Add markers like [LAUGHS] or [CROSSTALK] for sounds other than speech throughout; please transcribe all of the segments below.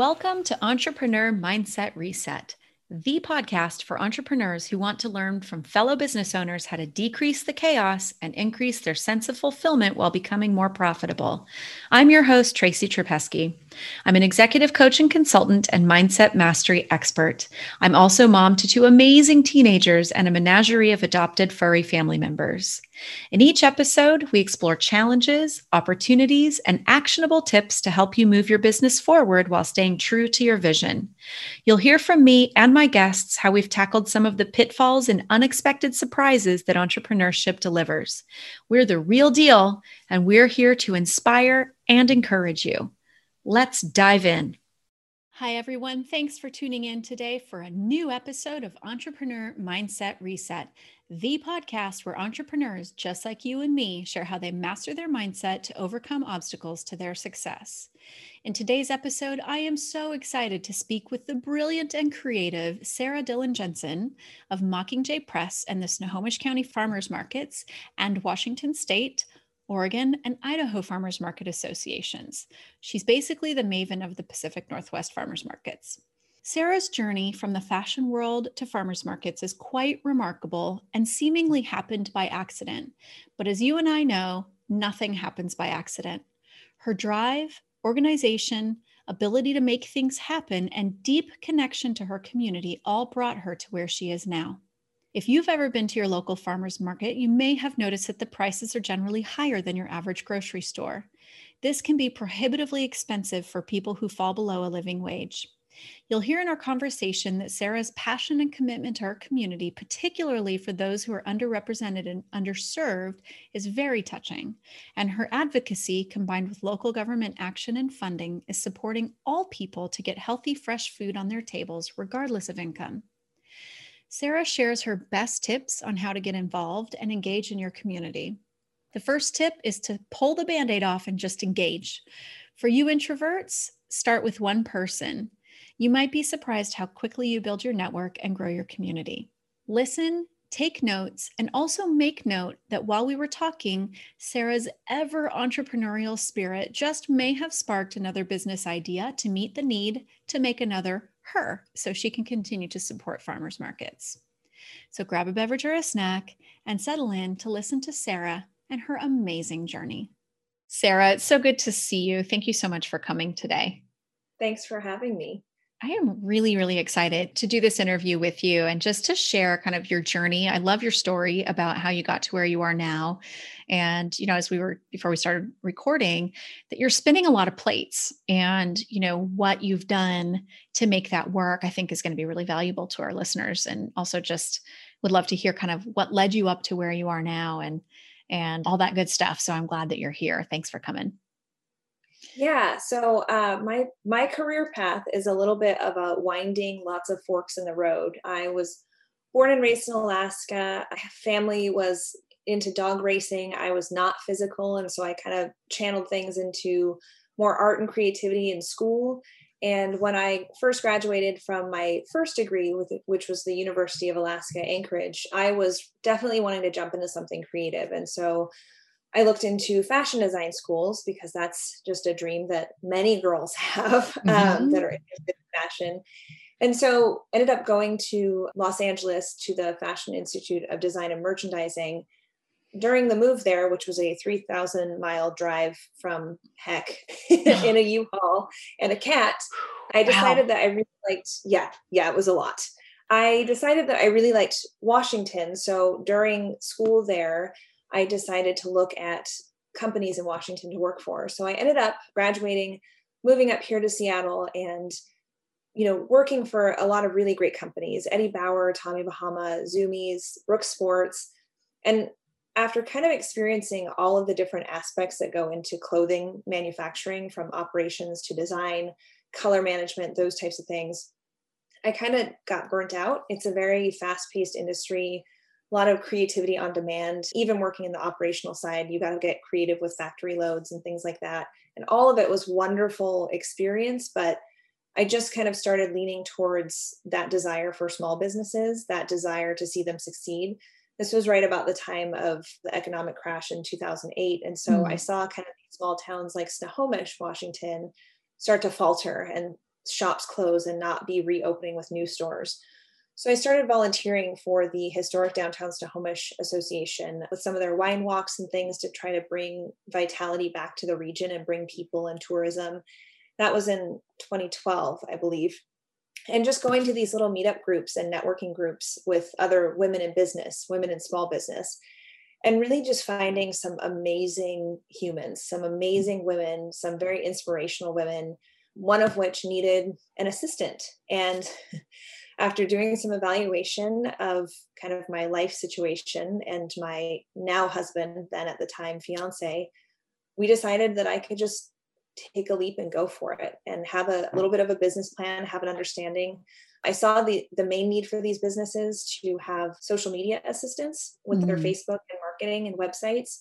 Welcome to Entrepreneur Mindset Reset, the podcast for entrepreneurs who want to learn from fellow business owners how to decrease the chaos and increase their sense of fulfillment while becoming more profitable. I'm your host, Tracy Trapesky. I'm an executive coach and consultant and mindset mastery expert. I'm also mom to two amazing teenagers and a menagerie of adopted furry family members. In each episode, we explore challenges, opportunities, and actionable tips to help you move your business forward while staying true to your vision. You'll hear from me and my guests how we've tackled some of the pitfalls and unexpected surprises that entrepreneurship delivers. We're the real deal, and we're here to inspire and encourage you. Let's dive in. Hi, everyone. Thanks for tuning in today for a new episode of Entrepreneur Mindset Reset, the podcast where entrepreneurs just like you and me share how they master their mindset to overcome obstacles to their success. In today's episode, I am so excited to speak with the brilliant and creative Sarah Dillon Jensen of Mockingjay Press and the Snohomish County Farmers Markets and Washington State Oregon, and Idaho Farmers Market Associations. She's basically the maven of the Pacific Northwest farmers markets. Sarah's journey from the fashion world to farmers markets is quite remarkable and seemingly happened by accident. But as you and I know, nothing happens by accident. Her drive, organization, ability to make things happen, and deep connection to her community all brought her to where she is now. If you've ever been to your local farmer's market, you may have noticed that the prices are generally higher than your average grocery store. This can be prohibitively expensive for people who fall below a living wage. You'll hear in our conversation that Sarah's passion and commitment to our community, particularly for those who are underrepresented and underserved, is very touching. And her advocacy, combined with local government action and funding, is supporting all people to get healthy, fresh food on their tables, regardless of income. Sarah shares her best tips on how to get involved and engage in your community. The first tip is to pull the band aid off and just engage. For you introverts, start with one person. You might be surprised how quickly you build your network and grow your community. Listen, take notes, and also make note that while we were talking, Sarah's ever entrepreneurial spirit just may have sparked another business idea to meet the need to make another her so she can continue to support farmers markets. So grab a beverage or a snack and settle in to listen to Sarah and her amazing journey. Sarah, it's so good to see you. Thank you so much for coming today. Thanks for having me. I am really, really excited to do this interview with you and just to share kind of your journey. I love your story about how you got to where you are now. And, you know, as we were before we started recording, that you're spinning a lot of plates and, you know, what you've done to make that work, I think is going to be really valuable to our listeners. And also just would love to hear kind of what led you up to where you are now and and all that good stuff. So I'm glad that you're here. Thanks for coming. Yeah, so uh, my my career path is a little bit of a winding, lots of forks in the road. I was born and raised in Alaska. Family was into dog racing. I was not physical, and so I kind of channeled things into more art and creativity in school. And when I first graduated from my first degree, with which was the University of Alaska Anchorage, I was definitely wanting to jump into something creative, and so I looked into fashion design schools because that's just a dream that many girls [LAUGHS] have um, mm-hmm. that are interested in fashion. And so ended up going to Los Angeles to the Fashion Institute of Design and Merchandising during the move there, which was a 3,000 mile drive from heck [LAUGHS] in a U-Haul and a cat, [SIGHS] I decided wow. that I really liked, yeah, yeah, it was a lot. I decided that I really liked Washington. So during school there, I decided to look at companies in Washington to work for. So I ended up graduating, moving up here to Seattle, and you know, working for a lot of really great companies: Eddie Bauer, Tommy Bahama, Zumiez, Brooks Sports, and after kind of experiencing all of the different aspects that go into clothing manufacturing, from operations to design, color management, those types of things, I kind of got burnt out. It's a very fast-paced industry a lot of creativity on demand. Even working in the operational side, you got to get creative with factory loads and things like that. And all of it was wonderful experience, but I just kind of started leaning towards that desire for small businesses, that desire to see them succeed. This was right about the time of the economic crash in 2008. And so mm. I saw kind of small towns like Snohomish, Washington, start to falter. And shops close and not be reopening with new stores. So I started volunteering for the Historic Downtown Snohomish Association with some of their wine walks and things to try to bring vitality back to the region and bring people and tourism. That was in 2012, I believe. And just going to these little meetup groups and networking groups with other women in business, women in small business, and really just finding some amazing humans, some amazing women, some very inspirational women, one of which needed an assistant. And [LAUGHS] after doing some evaluation of kind of my life situation and my now husband, then at the time fiance, we decided that I could just take a leap and go for it and have a little bit of a business plan, have an understanding I saw the the main need for these businesses to have social media assistance with mm-hmm. their Facebook and marketing and websites.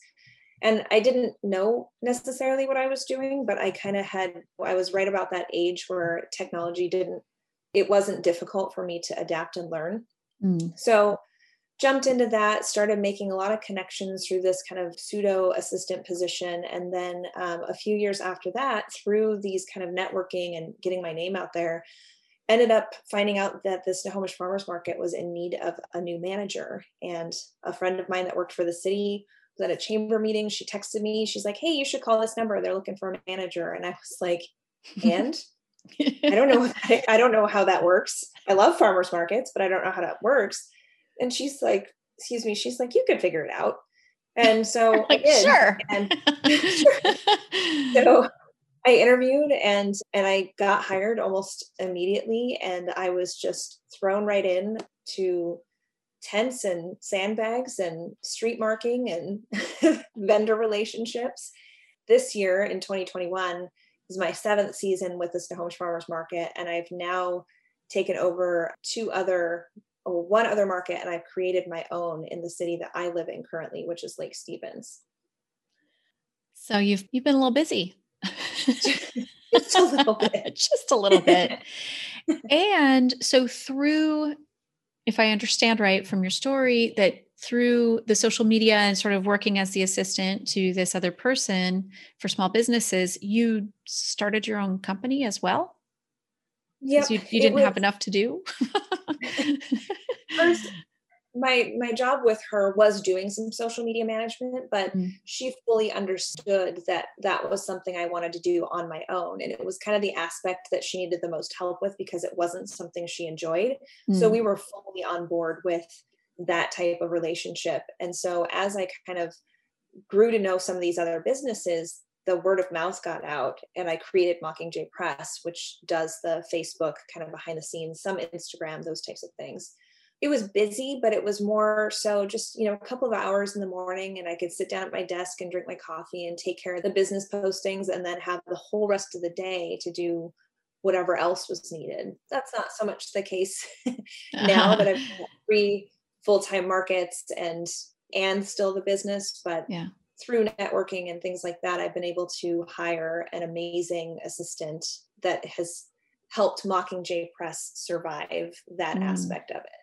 And I didn't know necessarily what I was doing, but I kind of had I was right about that age where technology didn't it wasn't difficult for me to adapt and learn. Mm. So jumped into that started making a lot of connections through this kind of pseudo assistant position and then um, a few years after that through these kind of networking and getting my name out there ended up finding out that the Snohomish Farmers Market was in need of a new manager. And a friend of mine that worked for the city was at a chamber meeting. She texted me. She's like, "Hey, you should call this number. They're looking for a manager." And I was like, [LAUGHS] "And." I don't know. [LAUGHS] [LAUGHS] I don't know how that works. I love farmers markets, but I don't know how that works. And she's like, "Excuse me." She's like, "You could figure it out." And so [LAUGHS] like, I did. Sure. And sure. so I interviewed and and I got hired almost immediately and I was just thrown right in to tents and sandbags and street marking and vendor relationships. This year in 2021 is my seventh season with the Snohomish Farmers Market and I've now taken over two other uh, one other market and I've created my own in the city that I live in currently, which is Lake Stevens. So you've you've been a little busy. [LAUGHS] just a little bit. [LAUGHS] just a little bit. [LAUGHS] and so through if I understand right from your story that through the social media and sort of working as the assistant to this other person for small businesses, you started your own company as well? Yeah. You, you didn't was, have enough to do? first, my my job with her was doing some social media management but mm. she fully understood that that was something i wanted to do on my own and it was kind of the aspect that she needed the most help with because it wasn't something she enjoyed mm. so we were fully on board with that type of relationship and so as i kind of grew to know some of these other businesses the word of mouth got out and i created mockingjay press which does the facebook kind of behind the scenes some instagram those types of things it was busy, but it was more so just, you know, a couple of hours in the morning and I could sit down at my desk and drink my coffee and take care of the business postings and then have the whole rest of the day to do whatever else was needed. That's not so much the case [LAUGHS] now that [LAUGHS] I've three full-time markets and and still the business, but yeah. through networking and things like that, I've been able to hire an amazing assistant that has helped Mockingjay Press survive that mm. aspect of it.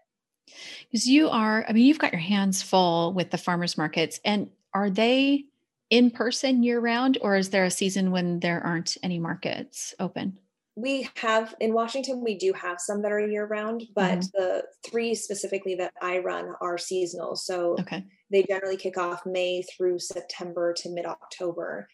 Because you are, I mean, you've got your hands full with the farmers markets, and are they in person year round, or is there a season when there aren't any markets open? We have in Washington, we do have some that are year round, but mm-hmm. the three specifically that I run are seasonal. So okay. they generally kick off May through September to mid October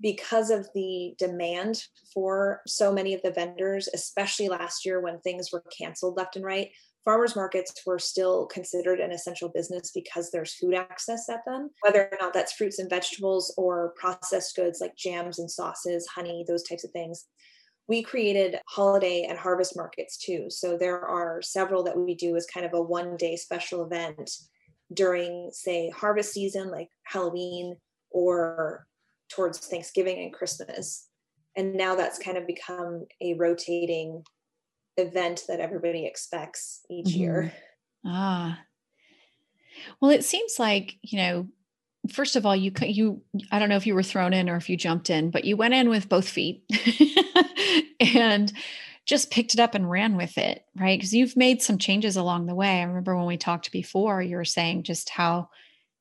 because of the demand for so many of the vendors, especially last year when things were canceled left and right, farmers markets were still considered an essential business because there's food access at them, whether or not that's fruits and vegetables or processed goods like jams and sauces, honey, those types of things. We created holiday and harvest markets too. So there are several that we do as kind of a one day special event during, say, harvest season, like Halloween or towards Thanksgiving and Christmas. And now that's kind of become a rotating event that everybody expects each mm-hmm. year. Ah. Well, it seems like, you know, first of all, you you I don't know if you were thrown in or if you jumped in, but you went in with both feet [LAUGHS] and just picked it up and ran with it, right? Because you've made some changes along the way. I remember when we talked before, you were saying just how,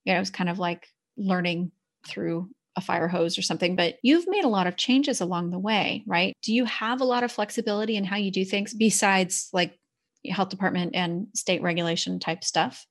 you know, it was kind of like learning through a fire hose or something, but you've made a lot of changes along the way, right? Do you have a lot of flexibility in how you do things besides like health department and state regulation type stuff?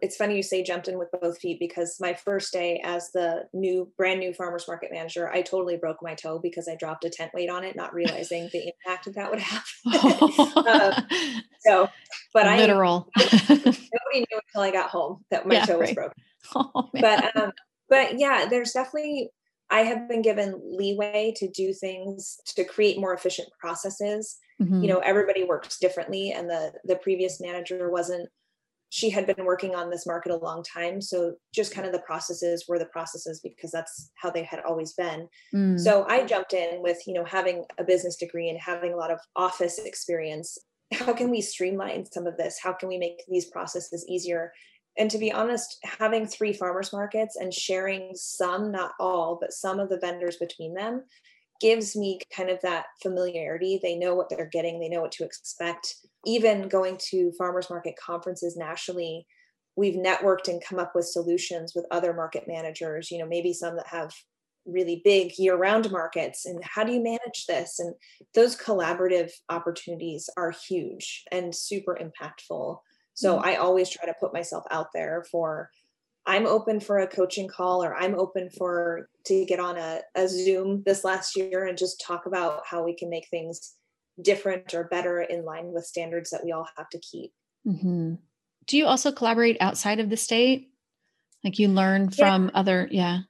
It's funny you say jumped in with both feet because my first day as the new brand new farmers market manager, I totally broke my toe because I dropped a tent weight on it, not realizing the impact that that would have. [LAUGHS] um, [LAUGHS] so, but I literal. I [LAUGHS] nobody knew until I got home that my yeah, toe was right. broken. Oh, but um, but yeah, there's definitely I have been given leeway to do things to create more efficient processes. Mm-hmm. You know, everybody works differently, and the the previous manager wasn't she had been working on this market a long time so just kind of the processes were the processes because that's how they had always been mm. so i jumped in with you know having a business degree and having a lot of office experience how can we streamline some of this how can we make these processes easier and to be honest having three farmers markets and sharing some not all but some of the vendors between them gives me kind of that familiarity. They know what they're getting, they know what to expect. Even going to farmers market conferences nationally, we've networked and come up with solutions with other market managers, you know, maybe some that have really big year-round markets and how do you manage this and those collaborative opportunities are huge and super impactful so mm-hmm. i always try to put myself out there for I'm open for a coaching call or I'm open for to get on a, a Zoom this last year and just talk about how we can make things different or better in line with standards that we all have to keep. Mm-hmm. Do you also collaborate outside of the state? Like you learn from yeah. other, yeah.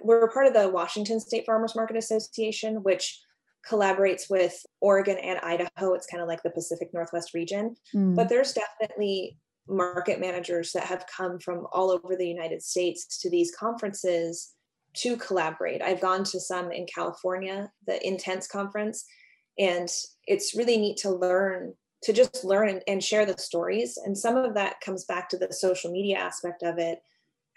We're part of the Washington State Farmers Market Association, which collaborates with Oregon and Idaho. It's kind of like the Pacific Northwest region. Mm. But there's definitely market managers that have come from all over the United States to these conferences to collaborate. I've gone to some in California, the Intense conference, and it's really neat to learn to just learn and, and, share the stories. And some of that comes back to the social media aspect of it.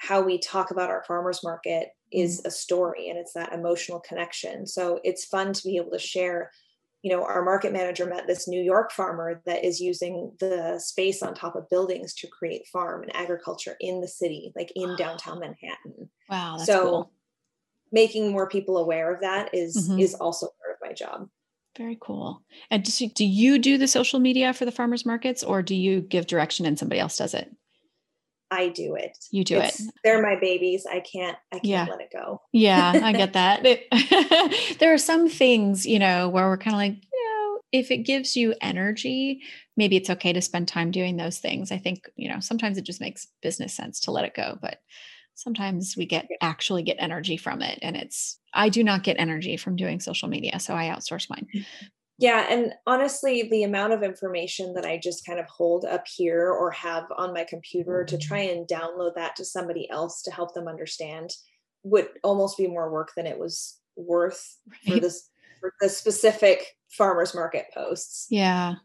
How we talk about our farmers market is mm. a story and it's that emotional connection. So it's fun to be able to share you know, our market manager met this New York farmer that is using the space on top of buildings to create farm and agriculture in the city, like in downtown Manhattan. Wow. so cool. making more people aware of that is, mm-hmm. is also part of my job. Very cool. And do you do the social media for the farmers markets or do you give direction and somebody else does it? I do it. You do it's, it. They're my babies. I can't I can't yeah. let it go. yeah, I get [LAUGHS] that. [LAUGHS] there are some things, you know, where we're kind of like, you know, if it gives you energy, maybe it's okay to spend time doing those things. I think, you know, sometimes it just makes business sense to let it go, but sometimes we get actually get energy from it and it's I do not get energy from doing social media, so I outsource mine. [LAUGHS] Mm-hmm. Yeah. And honestly, the amount of information that I just kind of hold up here or have on my computer to try and download that to somebody else to help them understand would almost be more work than it was worth right. for this for the specific farmers market posts. Yeah.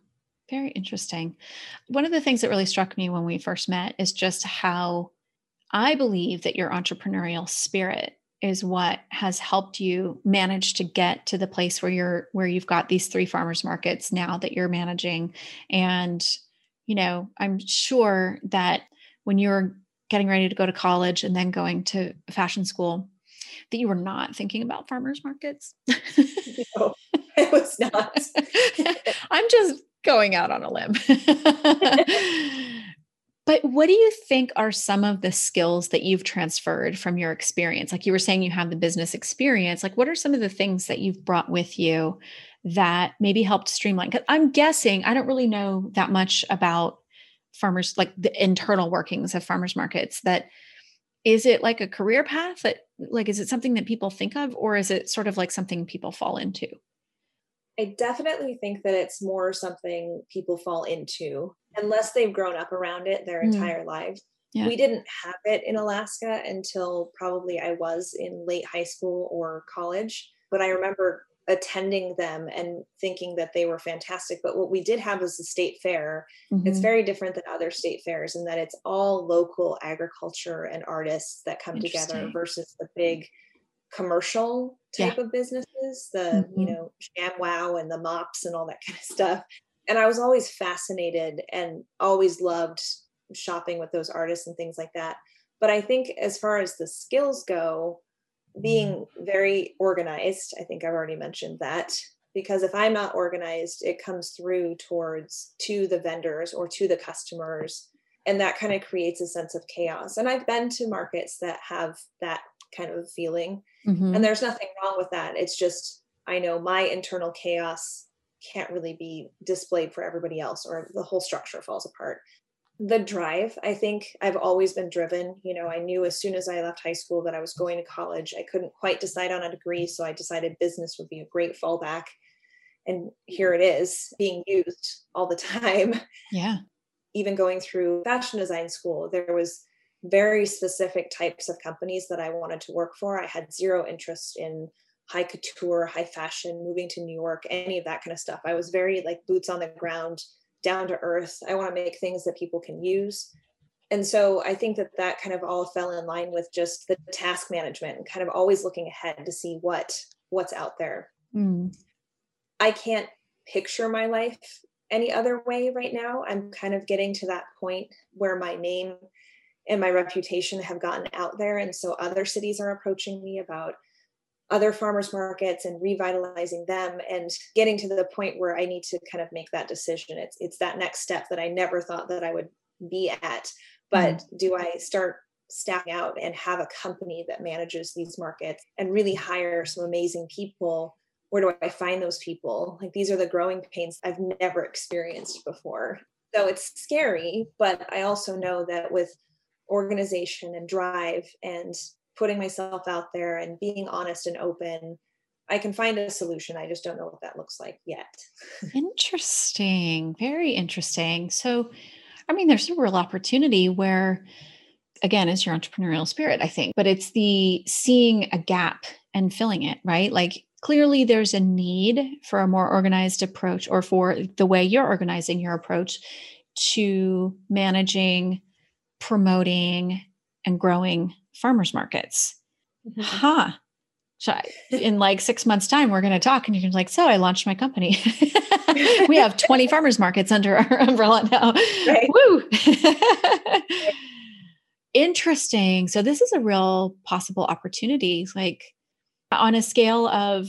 Very interesting. One of the things that really struck me when we first met is just how I believe that your entrepreneurial spirit is what has helped you manage to get to the place where you're where you've got these three farmers markets now that you're managing. And you know i'm sure that when you're getting ready to go to college and then going to fashion school that you were not thinking about farmers markets. No it was not. [LAUGHS] I'm just going out on a limb [LAUGHS] but what do you think are some of the skills that you've transferred from your experience? Like you were saying, you have the business experience. Like, what are some of the things that you've brought with you that maybe helped streamline? Because I'm guessing I don't really know that much about farmers, like the internal workings of farmers markets. That is it like a career path that, like, is it something that people think of, or is it sort of like something people fall into? I definitely think that it's more something people fall into unless they've grown up around it their mm. entire lives. Yeah. We didn't have it in Alaska until probably I was in late high school or college. But I remember attending them and thinking that they were fantastic. But what we did have was the state fair. Mm-hmm. It's very different than other state fairs in that it's all local agriculture and artists that come together versus the big commercial type yeah. of businesses, the mm-hmm. you know ShamWow and the mops and all that [LAUGHS] kind of stuff. And I was always fascinated and always loved shopping with those artists and things like that. But I think as far as the skills go, being very organized. I think I've already mentioned that because if I'm not organized, it comes through towards to the vendors or to the customers. And that kind of creates a sense of chaos. And I've been to markets that have that kind of feeling. Mm-hmm. And there's nothing wrong with that. It's just, I know my internal chaos can't really be displayed for everybody else or the whole structure falls apart the drive i think i've always been driven you know i knew as soon as i left high school that i was going to college i couldn't quite decide on a degree so i decided business would be a great fallback and here it is being used all the [LAUGHS] time yeah even going through fashion design school there was very specific types of companies that i wanted to work for i had zero interest in high couture high fashion moving to new york any of that kind of stuff i was very like boots on the ground down to earth. I want to make things that people can use. And so I think that that kind of all fell in line with just the task management and kind of always looking ahead to see what what's out there. Mm. I can't picture my life any other way right now. I'm kind of getting to that point where my name and my reputation have gotten out there and so other cities are approaching me about other farmers markets and revitalizing them and getting to the point where I need to kind of make that decision. It's it's that next step that I never thought that I would be at. But mm-hmm. do I start staffing out and have a company that manages these markets and really hire some amazing people? Where do I find those people? Like these are the growing pains I've never experienced before. So it's scary, but I also know that with organization and drive and putting myself out there and being honest and open i can find a solution. I just don't know what that looks like yet. [LAUGHS] Interesting. Very interesting. So i mean there's a real opportunity where again is your entrepreneurial spirit i think but it's the seeing a gap and filling it right? Like clearly there's a need for a more organized approach or for the way you're organizing your approach to managing promoting and growing farmers markets. Mm-hmm. Huh. So in like six months' time, we're going to talk, and you're like, "So I launched my company. [LAUGHS] we have 20 [LAUGHS] farmers markets under our [LAUGHS] umbrella now. Right. Woo!" Interesting. So this is a real possible opportunity. Like on a scale of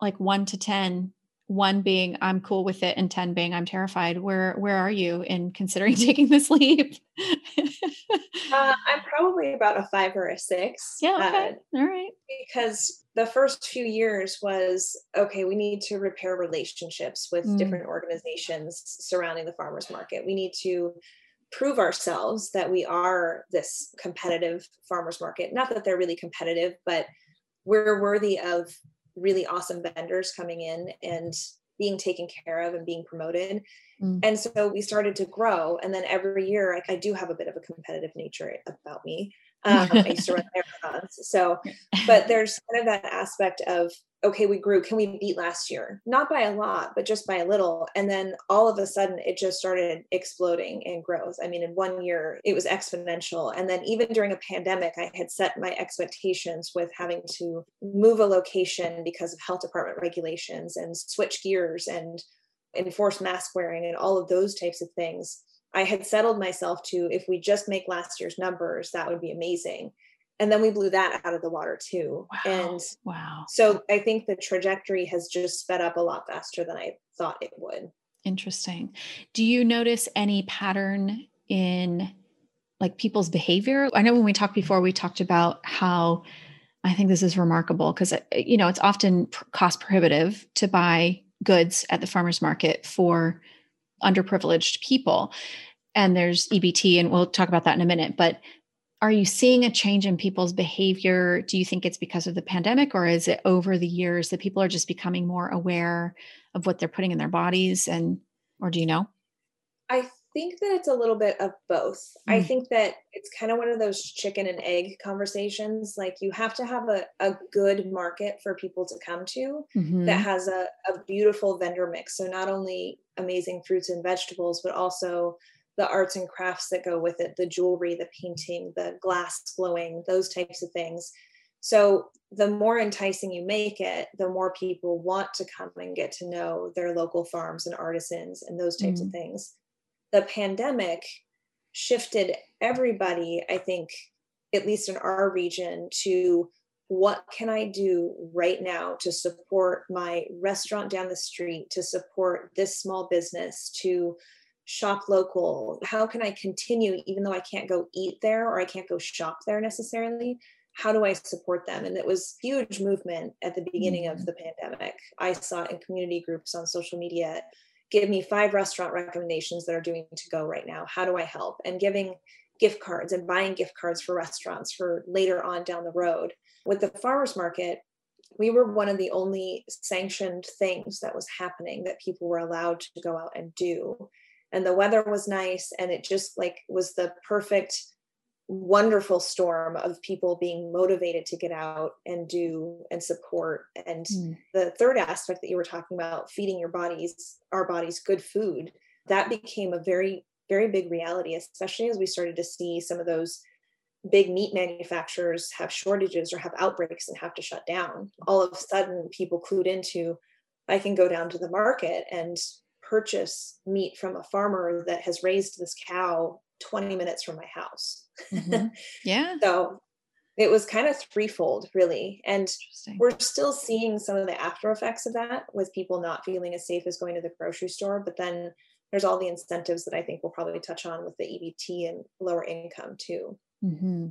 like one to ten, one being I'm cool with it and 10 being I'm terrified. Where where are you in considering [LAUGHS] taking this leap? uh, I'm probably about a five or a six. Yeah. Okay. Uh, All right. Because the first few years was okay, we need to repair relationships with mm. different organizations surrounding the farmers market. We need to prove ourselves that we are this competitive farmers market. Not that they're really competitive, but we're worthy of really awesome vendors coming in and being taken care of and being promoted. Mm. And so we started to grow. And then every year, I, I, do have a bit of a competitive nature about me. Um, I used to run marathons. So, but there's kind of that aspect of okay, we grew. Can we beat last year? Not by a lot, but just by a little. And then all of a sudden, it just started exploding in growth. I mean, in one year, it was exponential. And then even during a pandemic, I had set my expectations with having to move a location because of health department regulations and switch gears and enforce mask wearing and all of those types of things. I had settled myself to if we just make last year's numbers, that would be amazing. And then we blew that out of the water too. Wow. and wow. so i think the trajectory has just sped up a lot faster than i thought it would. Interesting. Do you notice any pattern in like people's behavior? I know when we talked before we talked about how i think this is remarkable because uh, you know it's often cost prohibitive to buy goods at the farmers market for underprivileged people and there's ebt and we'll talk about that in a minute but are you seeing a change in people's behavior? Do you think it's because of the pandemic or is it over the years that people are just becoming more aware of what they're putting in their bodies and or do you know? I think that it's a little bit of both. Mm. I think that it's kind of one of those chicken and egg conversations. Like you have to have a, a good market for people to come to mm-hmm. that has a, a beautiful vendor mix. So not only amazing fruits and vegetables, but also the arts and crafts that go with it the jewelry the painting the glass blowing those types of things so the more enticing you make it the more people want to come and get to know their local farms and artisans and those types mm. of things the pandemic shifted everybody i think at least in our region to what can I do right now to support my restaurant down the street, to support this small business, to shop local? How can I continue, even though I can't go eat there or I can't go shop there necessarily? How do I support them? And it was huge movement at the beginning mm-hmm. of the pandemic. I saw it in community groups on social media. Give me five restaurant recommendations that are doing to go right now. How do I help? And giving gift cards and buying gift cards for restaurants for later on down the road. With the farmers market, we were one of the only sanctioned things that was happening that people were allowed to go out and do. And the weather was nice and it just like was the perfect wonderful storm of people being motivated to get out and do and support and mm. the third aspect that you were talking about feeding your bodies our bodies good food that became a very very big reality, especially as we started to see some of those big meat manufacturers have shortages or have outbreaks and have to shut down. All of a sudden, people clued into I can go down to the market and purchase meat from a farmer that has raised this cow 20 minutes from my house. Mm-hmm. Yeah. so it was kind of threefold, really. And we're still seeing some of the after effects of that with people not feeling as safe as going to the grocery store. But then there's all the incentives that I think we'll probably touch on with the EBT and lower income too. Mm-hmm.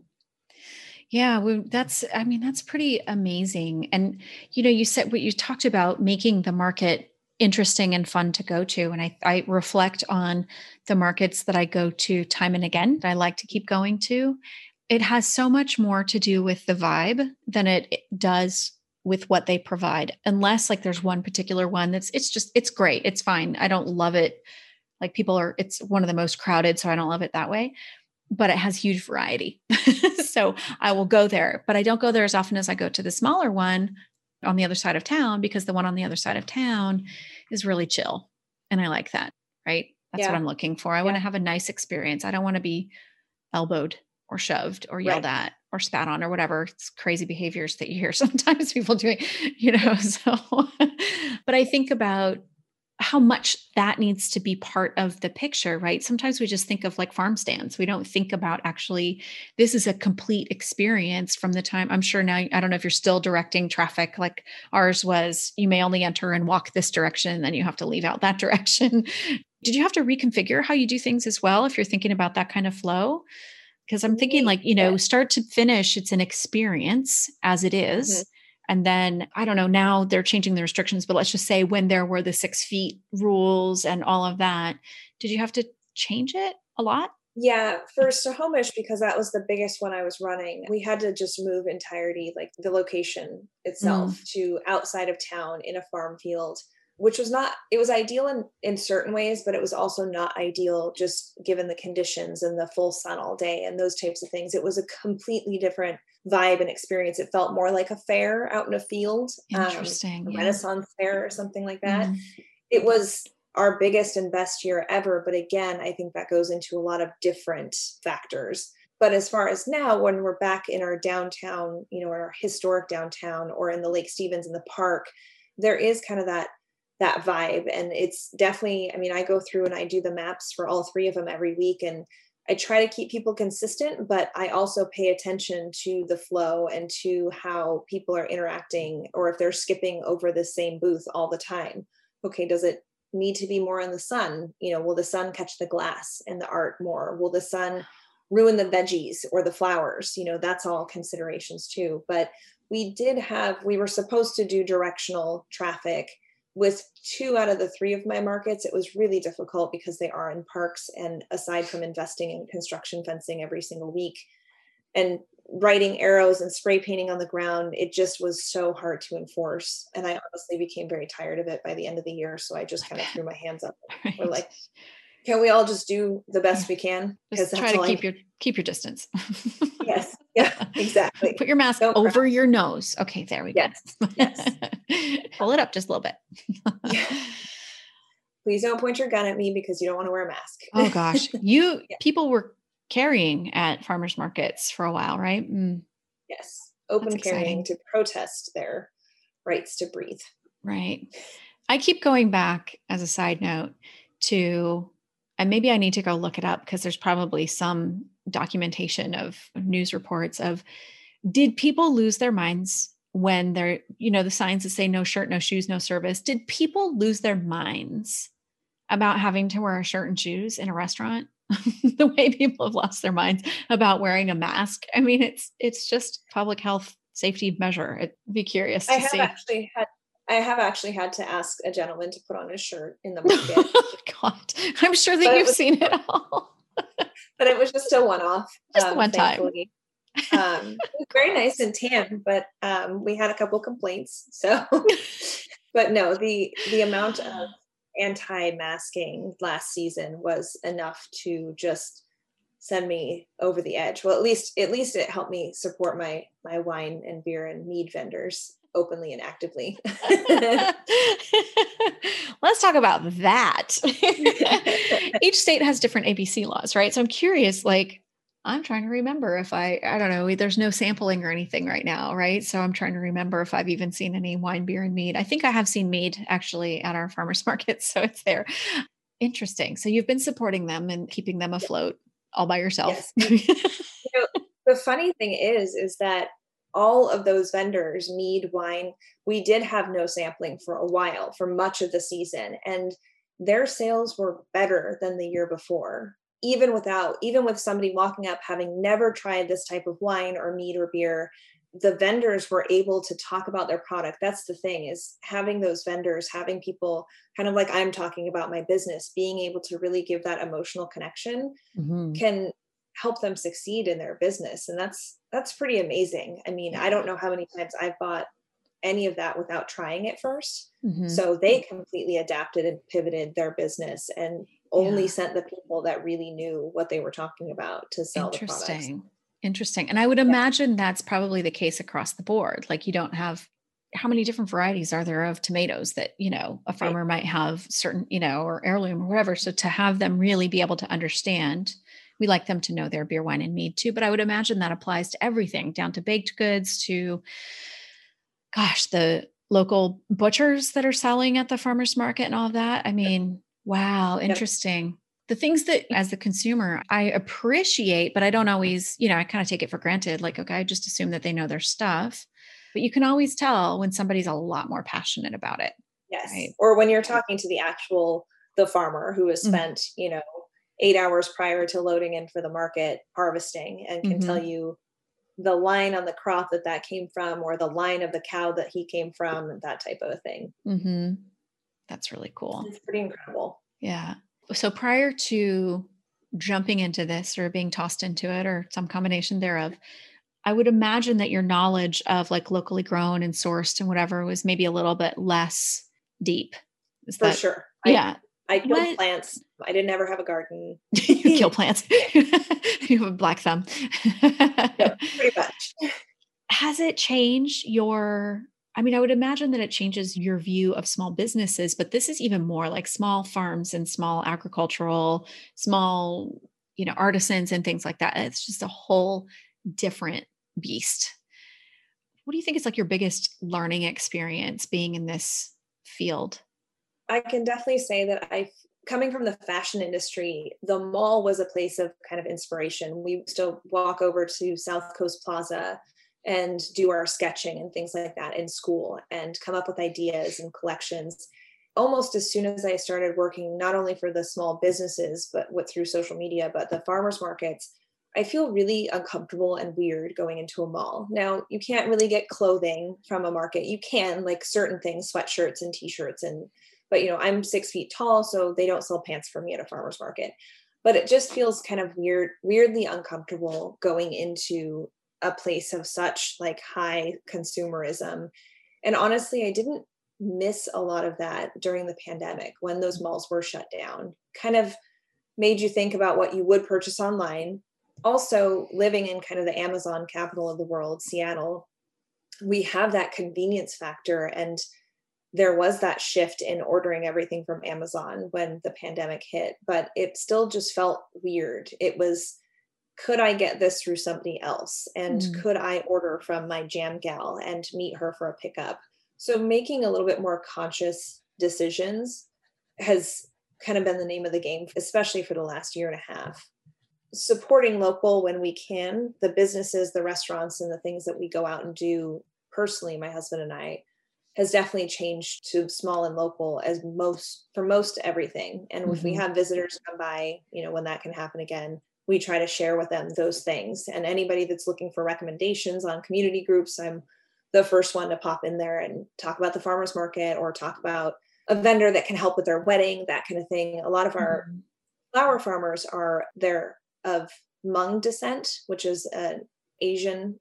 Yeah, well, that's, I mean, that's pretty amazing. And, you know, you said what you talked about making the market interesting and fun to go to. And I, I reflect on the markets that I go to time and again, that I like to keep going to. It has so much more to do with the vibe than it does with what they provide unless like there's one particular one that's it's just it's great it's fine i don't love it like people are, it's one of the most crowded. So I don't love it that way, but it has huge variety. [LAUGHS] so I will go there, but I don't go there as often as I go to the smaller one on the other side of town because the one on the other side of town is really chill. And I like that. Right. That's yeah. what I'm looking for. I yeah. want to have a nice experience. I don't want to be elbowed or shoved or yelled right. at or spat on or whatever it's crazy behaviors that you hear [LAUGHS] sometimes people doing, you know. [LAUGHS] So, but I think about how much that needs to be part of the picture, right? Sometimes we just think of like farm stands. We don't think about actually, this is a complete experience from the time I'm sure now, I don't know if you're still directing traffic like ours was, you may only enter and walk this direction, then you have to leave out that [LAUGHS] direction. Did you have to reconfigure how you do things as well if you're thinking about that kind of flow? Because I'm thinking like, you know, start to finish, it's an experience as it is. Mm-hmm and then I don't know, now they're changing the restrictions, but let's just say when there were the six feet rules and all of that, did you have to change it a lot? Yeah, for Snohomish, because that was the biggest one I was running, we had to just move entirety, like the location itself, mm. to outside of town in a farm field which was not it was ideal in in certain ways but it was also not ideal just given the conditions and the full sun all day and those types of things it was a completely different vibe and experience it felt more like a fair out in a field interesting um, yeah. renaissance fair or something like that mm. it was our biggest and best year ever but again i think that goes into a lot of different factors but as far as now when we're back in our downtown you know our historic downtown or in the lake stevens in the park there is kind of that that vibe. And it's definitely i mean i go through and i do the maps for all three of them every week and i try to keep people consistent but i also pay attention to the flow and to how people are interacting or if they're skipping over the same booth all the time. Okay does it need to be more in the sun? You know will the sun catch the glass and the art more? Will the sun ruin the veggies or the flowers? You know that's all considerations too. But we did have we were supposed to do directional traffic with two out of the three of my markets, it was really difficult because they are in parks. And aside from investing in construction fencing every single week and writing arrows and spray painting on the ground, it just was so hard to enforce. And I honestly became very tired of it by the end of the year. So I just kind of [LAUGHS] threw my hands up. Right. We're like, can we all just do the best we can? Because try to keep I... your keep your distance. [LAUGHS] yes. Yeah. [LAUGHS] Exactly. Put your mask Don't over cry. your nose. Okay. There we yes. go. Yes. [LAUGHS] Pull it up just a little bit. yeah. Please don't point your gun at me because you don't want to wear a mask. oh gosh, [LAUGHS] you yeah. people were carrying at farmers markets for a while, right? Mm. Yes, open carrying to protest their rights to breathe. Right. I keep going back as a side note to and maybe I need to go look it up because there's probably some documentation of news reports of Did people lose their minds when they're, you know, the signs that say no shirt, no shoes, no service? Did people lose their minds about having to wear a shirt and shoes in a restaurant? [LAUGHS] the way people have lost their minds about wearing a mask. I mean, it's it's just public health safety measure. I'd be curious to I have see. actually had I have actually had to ask a gentleman to put on a shirt in the [LAUGHS] market. Oh, God, I'm sure that But you've was- seen it all. [LAUGHS] but it was just a one-off. Just the one time. um, it was very nice and tan, but um, we had a couple complaints. So, [LAUGHS] but no, the the amount of anti-masking last season was enough to just send me over the edge. Well, at least at least it helped me support my my wine and beer and mead vendors openly and actively. [LAUGHS] Let's talk about that. [LAUGHS] Each state has different ABC laws, right? So I'm curious, like, I'm trying to remember if I, I don't know, there's no sampling or anything right now, right? So I'm trying to remember if I've even seen any wine, beer, and mead. I think I have seen mead actually at our farmers [LAUGHS] market. So it's there. Interesting. So you've been supporting them and keeping them afloat all by yourself. the funny thing is is that all of those vendors mead wine. We did have no sampling for a while for much of the season and their sales were better than the year before. Even without even with somebody walking up having never tried this type of wine or mead or beer the vendors were able to talk about their product. That's the thing is having those vendors having people kind of like i'm talking about my business being able to really give that emotional connection Mhm. can help them succeed in their business and that's that's pretty amazing i mean i don't know how many times i've bought any of that without trying it 1st Mhm. so they completely adapted and pivoted their business and only Yeah. sent the people that really knew what they were talking about to sell the products Interesting. Interesting. And I would imagine that's probably the case across the board. Like you don't have how many different varieties are there of tomatoes that, you know, a farmer might have certain, you know, or heirloom or whatever. So to have them really be able to understand, we like them to know their beer, wine, and mead too. But I would imagine that applies to everything, down to baked goods to gosh, the local butchers that are selling at the farmers market and all of that. I mean, wow, interesting. The things that as the consumer I appreciate, but I don't always, you know, I kind of take it for granted. Like, okay, I just assume that they know their stuff. But you can always tell when somebody's a lot more passionate about it. yes Right. or when you're talking to the actual the farmer who has Mhm. spent you know eight hours prior to loading in for the market harvesting and can tell you the line on the crop that that came from or the line of the cow that he came from that type of a thing hmm That's really cool. it's pretty incredible Yeah. So prior to jumping into this or being tossed into it or some combination thereof, I would imagine that your knowledge of like locally grown and sourced and whatever was maybe a little bit less deep. Is for that sure yeah. I killed What- plants i didn't ever have a garden [LAUGHS] you kill plants. [LAUGHS] you have a black thumb. [LAUGHS] pretty much Has it changed your I mean, I would imagine that it changes your view of small businesses, but this is even more like small farms and small agricultural, small, you know, artisans and things like that. It's just a whole different beast. What do you think is like your biggest learning experience being in this field? I can definitely say that I, coming from the fashion industry, the mall was a place of kind of inspiration. We used to walk over to South Coast Plaza and do our sketching and things like that in school and come up with ideas and collections. Almost as soon as I started working, not only for the small businesses, but what through social media, but the farmers markets, I feel really uncomfortable and weird going into a mall. Now, you can't really get clothing from a market. You can, like certain things, sweatshirts and t shirts and but you know i'm six feet tall so they don't sell pants for me at a farmer's market. But it just feels kind of weird weirdly uncomfortable going into a place of such like high consumerism. And honestly i didn't miss a lot of that during the pandemic when those malls were shut down. Kind of made you think about what you would purchase online. Also living in kind of the amazon capital of the world seattle we have that convenience factor and there was that shift in ordering everything from Amazon when the pandemic hit, but it still just felt weird. It was, could I get this through somebody else? And Mm. could I order from my jam gal and meet her for a pickup? So making a little bit more conscious decisions has kind of been the name of the game, especially for the last year and a half. supporting local when we can, the businesses, the restaurants, and the things that we go out and do personally, my husband and I, has definitely changed to small and local as most for most everything. And mm-hmm. if we mm-hmm. have visitors come by, you know, when that can happen again, we try to share with them those things. And anybody that's looking for recommendations on community groups, I'm the first one to pop in there and talk about the farmers market or talk about a vendor that can help with their wedding, that kind of thing. A lot of our mm-hmm. flower farmers are they're of Hmong descent, which is an Asian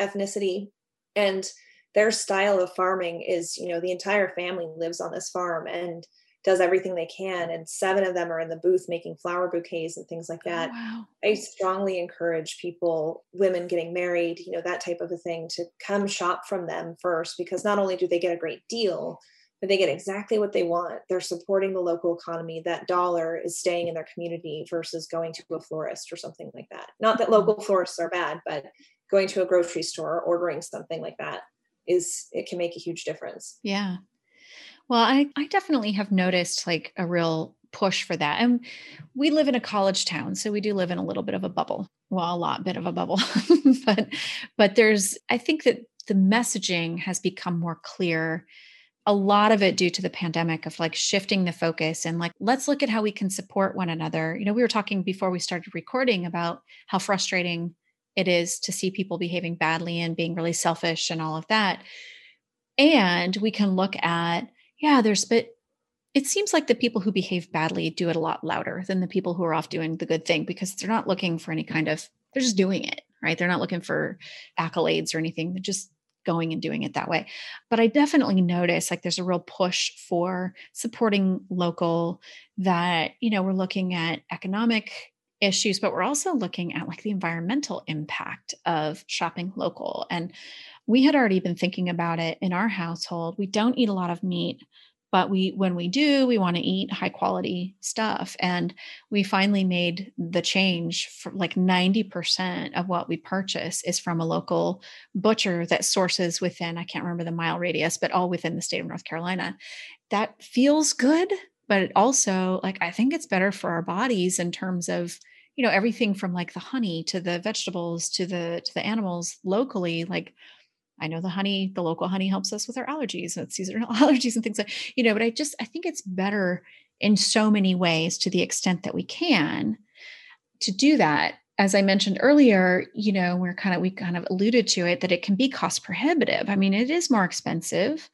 ethnicity. And their style of farming is, you know, the entire family lives on this farm and does everything they can. And seven of them are in the booth making flower bouquets and things like that. Oh, wow. I strongly encourage people, women getting married, you know, that type of a thing, to come shop from them first because not only do they get a great deal, but they get exactly what they want. They're supporting the local economy. That dollar is staying in their community versus going to a florist or something like that. Not that local florists are bad, but going to a grocery store, ordering something like that is it can make a huge difference. Yeah. Well, I, I definitely have noticed like a real push for that. And we live in a college town, so we do live in a little bit of a bubble. Well, a lot bit of a bubble. [LAUGHS] but but there's I think that the messaging has become more clear a lot of it due to the pandemic of like shifting the focus and like let's look at how we can support one another you know we were talking before we started recording about how frustrating it is to see people behaving badly and being really selfish and all of that. And we can look at yeah there's but it seems like the people who behave badly do it a lot louder than the people who are off doing the good thing because they're not looking for any kind of they're just doing it right? They're not looking for accolades or anything. They're just going and doing it that way. But I definitely notice like there's a real push for supporting local that, you know, we're looking at economic issues, but we're also looking at like the environmental impact of shopping local. And we had already been thinking about it in our household. We don't eat a lot of meat but we when we do we want to eat high quality stuff and we finally made the change for like 90% of what we purchase is from a local butcher that sources within i can't remember the mile radius but all within the state of north carolina that feels good but also like i think it's better for our bodies in terms of you know everything from like the honey to the vegetables to the to the animals locally like I know the honey, the local honey helps us with our allergies and seasonal [LAUGHS] allergies and things like, you know, but I just, I think it's better in so many ways to the extent that we can to do that. As I mentioned earlier, you know, we're kind of, we kind of alluded to it that it can be cost prohibitive. I mean, it is more expensive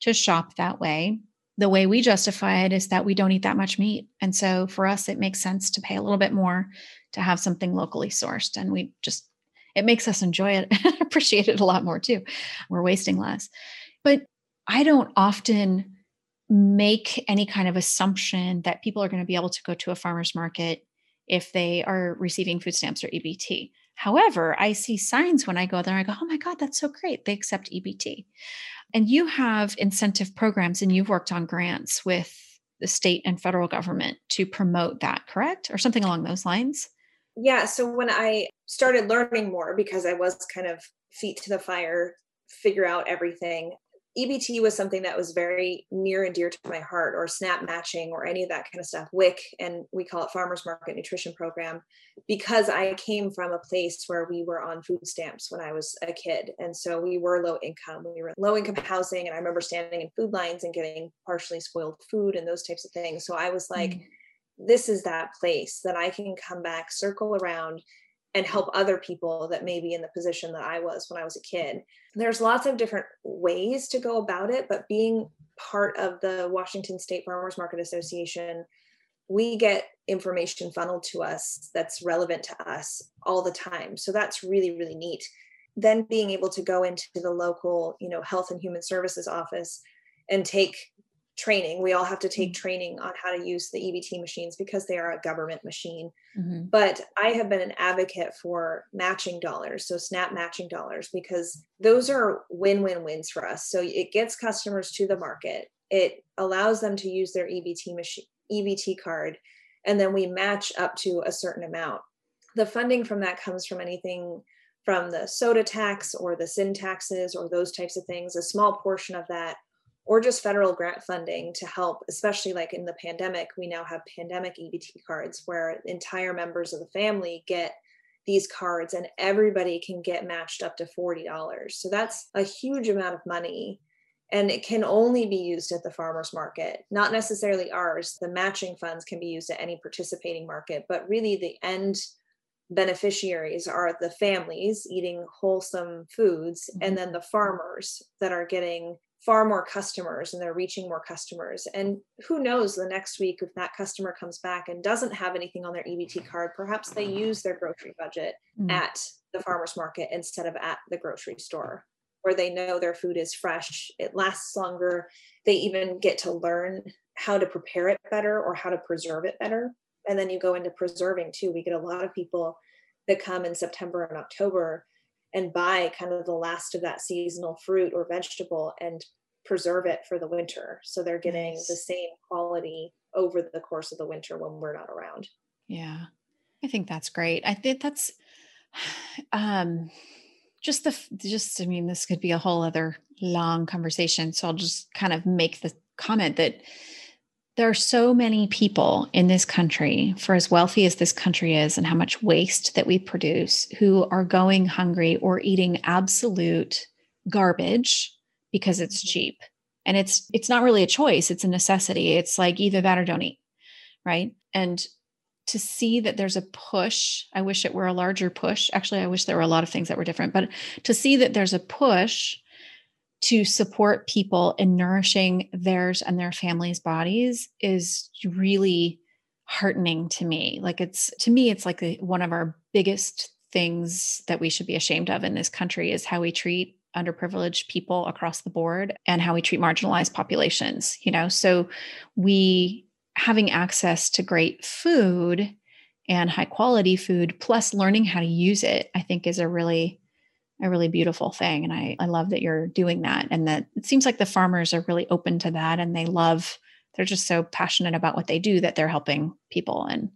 to shop that way. The way we justify it is that we don't eat that much meat. And so for us, it makes sense to pay a little bit more to have something locally sourced. And we just it makes us enjoy it [LAUGHS] and appreciate it a lot more too. We're wasting less. But I don't often make any kind of assumption that people are going to be able to go to a farmer's market if they are receiving food stamps or EBT. However, I see signs when I go there, I go, oh my God, that's so great. They accept EBT. And you have incentive programs and you've worked on grants with the state and federal government to promote that, correct? Or something along those lines? yeah so when i started learning more because i was kind of feet to the fire figure out everything ebt was something that was very near and dear to my heart or snap matching or any of that kind of stuff wic and we call it farmers market nutrition program because i came from a place where we were on food stamps when i was a kid and so we were low income we were low income housing and i remember standing in food lines and getting partially spoiled food and those types of things so i was like mm. This is that place that I can come back, circle around, and help other people that may be in the position that I was when I was a kid. There's lots of different ways to go about it, but being part of the Washington State Farmers Market Association, we get information funneled to us that's relevant to us all the time. So that's really, really neat. Then being able to go into the local, you know, health and human services office and take training. We all have to take mm-hmm. training on how to use the EBT machines because they are a government machine. Mm-hmm. But I have been an advocate for matching dollars, so SNAP matching dollars, because those are win win wins for us. So it gets customers to the market, it allows them to use their EBT machine, EBT card, and then we match up to a certain amount. The funding from that comes from anything from the soda tax or the sin taxes or those types of things. A small portion of that or just federal grant funding to help, especially like in the pandemic. We now have pandemic EBT cards where entire members of the family get these cards and everybody can get matched up to $40. So that's a huge amount of money. And it can only be used at the farmer's market, not necessarily ours. The matching funds can be used at any participating market, but really the end beneficiaries are the families eating wholesome foods mm-hmm. and then the farmers that are getting far more customers and they're reaching more customers. And who knows the next week if that customer comes back and doesn't have anything on their EBT card, perhaps they use their grocery budget mm. at the farmer's market instead of at the grocery store, where they know their food is fresh, it lasts longer. They even get to learn how to prepare it better or how to preserve it better. And then you go into preserving too. We get a lot of people that come in September and October and buy kind of the last of that seasonal fruit or vegetable and preserve it for the winter. So they're getting nice. the same quality over the course of the winter when we're not around. Yeah. I think that's great. I think that's [SIGHS] um just the just I mean this could be a whole other long conversation. So I'll just kind of make the comment that there are so many people in this country, for as wealthy as this country is and how much waste that we produce, who are going hungry or eating absolute garbage because it's mm-hmm. cheap. And it's it's not really a choice, it's a necessity. It's like either that or don't eat. Right. And to see that there's a push, I wish it were a larger push. Actually, I wish there were a lot of things that were different, but to see that there's a push to support people in nourishing theirs and their families' bodies is really heartening to me. Like it's to me, it's like one of our biggest things that we should be ashamed of in this country is how we treat underprivileged people across the board and how we treat marginalized populations. You know, so we having access to great food and high quality food plus learning how to use it, I think is a really a really beautiful thing. And I, I love that you're doing that. And that it seems like the farmers are really open to that and they love, they're just so passionate about what they do that they're helping people and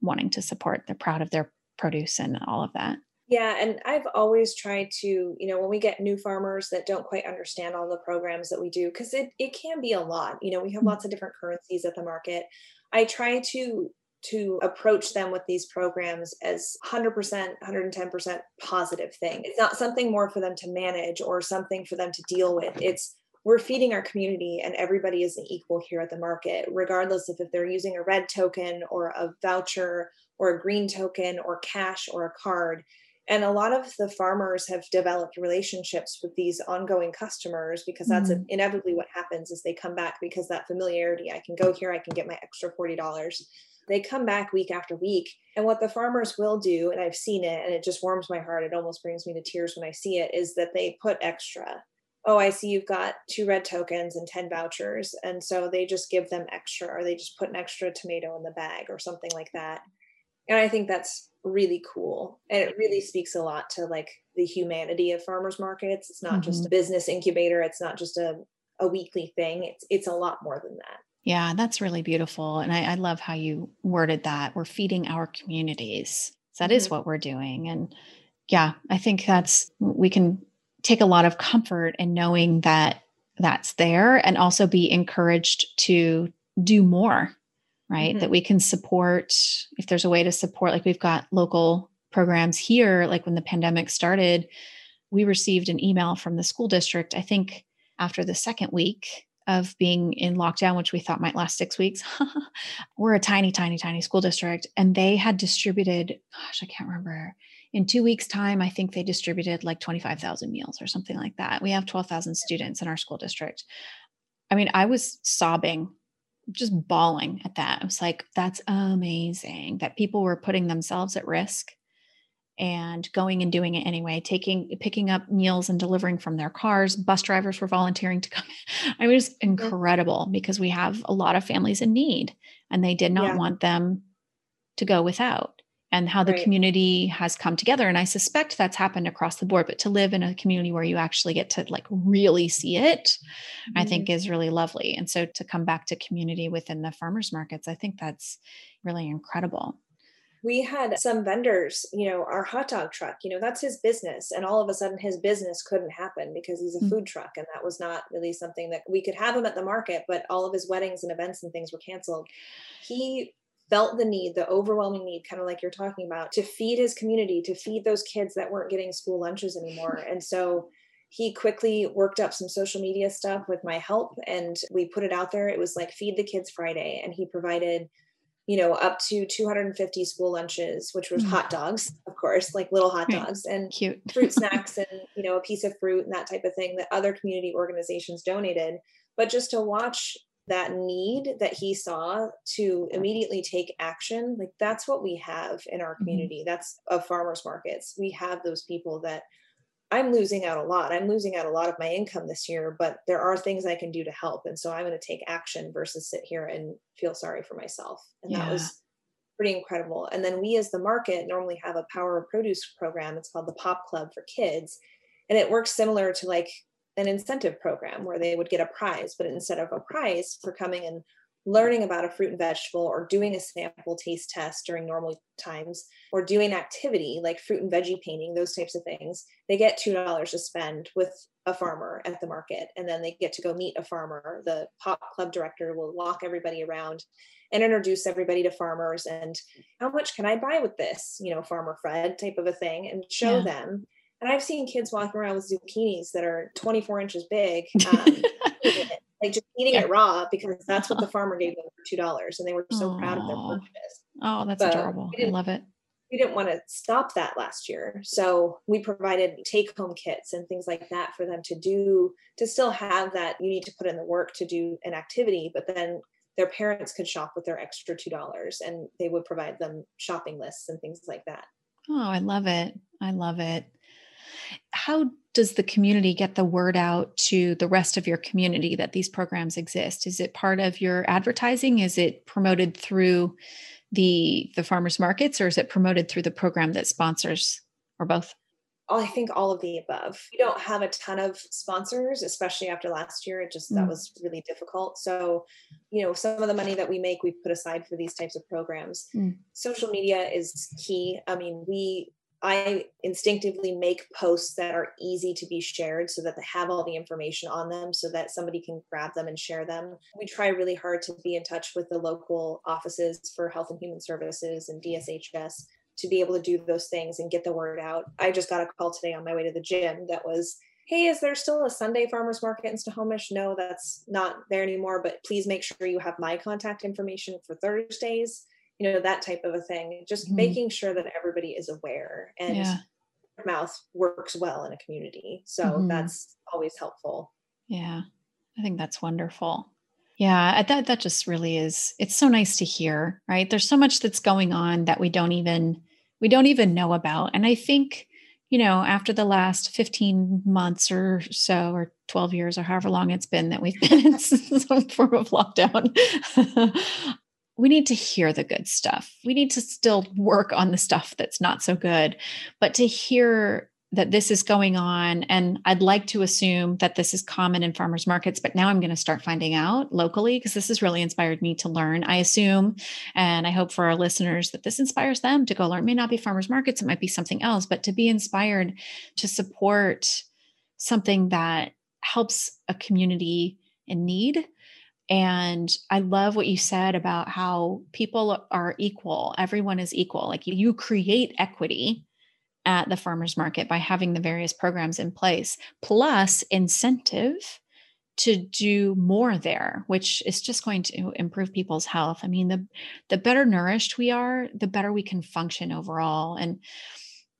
wanting to support. They're proud of their produce and all of that. Yeah, and I've always tried to, you know, when we get new farmers that don't quite understand all the programs that we do, because it, it can be a lot. You know, we have mm-hmm. lots of different currencies at the market. I try to to approach them with these programs as 100%, 110% positive thing. It's not something more for them to manage or something for them to deal with. It's we're feeding our community and everybody is an equal here at the market, regardless of if they're using a red token or a voucher or a green token or cash or a card. And a lot of the farmers have developed relationships with these ongoing customers because that's mm-hmm. inevitably what happens is they come back because that familiarity. I can go here, I can get my extra $40 they come back week after week. And what the farmers will do, and I've seen it, and it just warms my heart, it almost brings me to tears when I see it, is that they put extra. Oh, I see you've got two red tokens and 10 vouchers. And so they just give them extra, or they just put an extra tomato in the bag or something like that. And I think that's really cool. And it really speaks a lot to like the humanity of farmers markets. It's not mm-hmm. just a business incubator, it's not just a, a weekly thing. It's it's a lot more than that. Yeah, that's really beautiful. And I, I love how you worded that. We're feeding our communities. So that mm-hmm. is what we're doing. And yeah, I think that's, we can take a lot of comfort in knowing that that's there and also be encouraged to do more, right? Mm-hmm. That we can support, if there's a way to support, like we've got local programs here, like when the pandemic started, we received an email from the school district, I think after the second week of being in lockdown, which we thought might last six weeks. [LAUGHS] We're a tiny, tiny, tiny school district, and they had distributed, gosh, I can't remember. In two weeks' time, I think they distributed like 25,000 meals or something like that. We have 12,000 students in our school district. I mean, I was sobbing, just bawling at that. I was like, that's amazing that people were putting themselves at risk and going and doing it anyway taking picking up meals and delivering from their cars bus drivers were volunteering to come [LAUGHS] i mean it was mm-hmm. incredible because we have a lot of families in need and they did not yeah. want them to go without and how the right. community has come together and i suspect that's happened across the board but to live in a community where you actually get to like really see it mm-hmm. i think is really lovely and so to come back to community within the farmers markets i think that's really incredible we had some vendors, you know, our hot dog truck, you know, that's his business. And all of a sudden his business couldn't happen because he's a mm-hmm. food truck. And that was not really something that we could have him at the market, but all of his weddings and events and things were canceled. He felt the need, the overwhelming need, kind of like you're talking about, to feed his community, to feed those kids that weren't getting school lunches anymore. and so he quickly worked up some social media stuff with my help and we put it out there. It was like Feed the Kids Friday. And he provided you know, up to 250 school lunches, which was mm. hot dogs, of course, like little hot dogs and Cute. fruit [LAUGHS] snacks and, you know, a piece of fruit and that type of thing that other community organizations donated. But just to watch that need that he saw to immediately take action, like that's what we have in our mm-hmm. community. Mm-hmm. That's of farmers markets. We have those people that I'm losing out a lot. I'm losing out a lot of my income this year, but there are things I can do to help. And so I'm going to take action versus sit here and feel sorry for myself. And yeah. that was pretty incredible. And then we, as the market, normally have a power of produce program. It's called the Pop Club for kids. And it works similar to like an incentive program where they would get a prize, but instead of a prize for coming and learning about a fruit and vegetable or doing a sample taste test during normal times or doing activity like fruit and veggie painting those types of things they get $2 to spend with a farmer at the market. And then they get to go meet a farmer. The pop club director will walk everybody around and introduce everybody to farmers and how much can i buy with this? You know farmer fred type of a thing and show yeah. them. And i've seen kids walking around with zucchinis that are 24 inches big [LAUGHS] um, like just eating yeah. it raw because that's what oh. the farmer gave them for two dollars, and they were so Aww. proud of their purchase. Oh, that's but adorable! I love it. We didn't want to stop that last year, so we provided take-home kits and things like that for them to do to still have that. You need to put in the work to do an activity, but then their parents could shop with their extra two dollars, and they would provide them shopping lists and things like that. Oh, I love it! I love it. How does the community get the word out to the rest of your community that these programs exist? Is it part of your advertising? Is it promoted through the the farmers markets or is it promoted through the program that sponsors or both? Oh, I think all of the above. We don't have a ton of sponsors, especially after last year. It just mm. that was really difficult. So, you know, some of the money that we make, we put aside for these types of programs. Mm. Social media is key. I mean, we I instinctively make posts that are easy to be shared so that they have all the information on them so that somebody can grab them and share them. We try really hard to be in touch with the local offices for health and human services and DSHS to be able to do those things and get the word out. I just got a call today on my way to the gym that was, hey, is there still a Sunday farmers market in Snohomish? No, that's not there anymore, but please make sure you have my contact information for Thursdays you know that type of a thing just mm-hmm. making sure that everybody is aware and yeah. mouth works well in a community so mm-hmm. that's always helpful yeah i think that's wonderful yeah that that just really is it's so nice to hear right there's so much that's going on that we don't even we don't even know about and i think you know after the last 15 months or so or 12 years or however long it's been that we've been in [LAUGHS] some form of lockdown we need to hear the good stuff. We need to still work on the stuff that's not so good, but to hear that this is going on and I'd like to assume that this is common in farmers markets but now I'm going to start finding out locally because this has really inspired me to learn. I assume and I hope for our listeners that this inspires them to go learn. It may not be farmers markets, it might be something else, but to be inspired to support something that helps a community in need and I love what you said about how people are equal. Everyone is equal. Like you create equity at the farmers market by having the various programs in place, plus incentive to do more there, which is just going to improve people's health. I mean, the the better nourished we are, the better we can function overall. And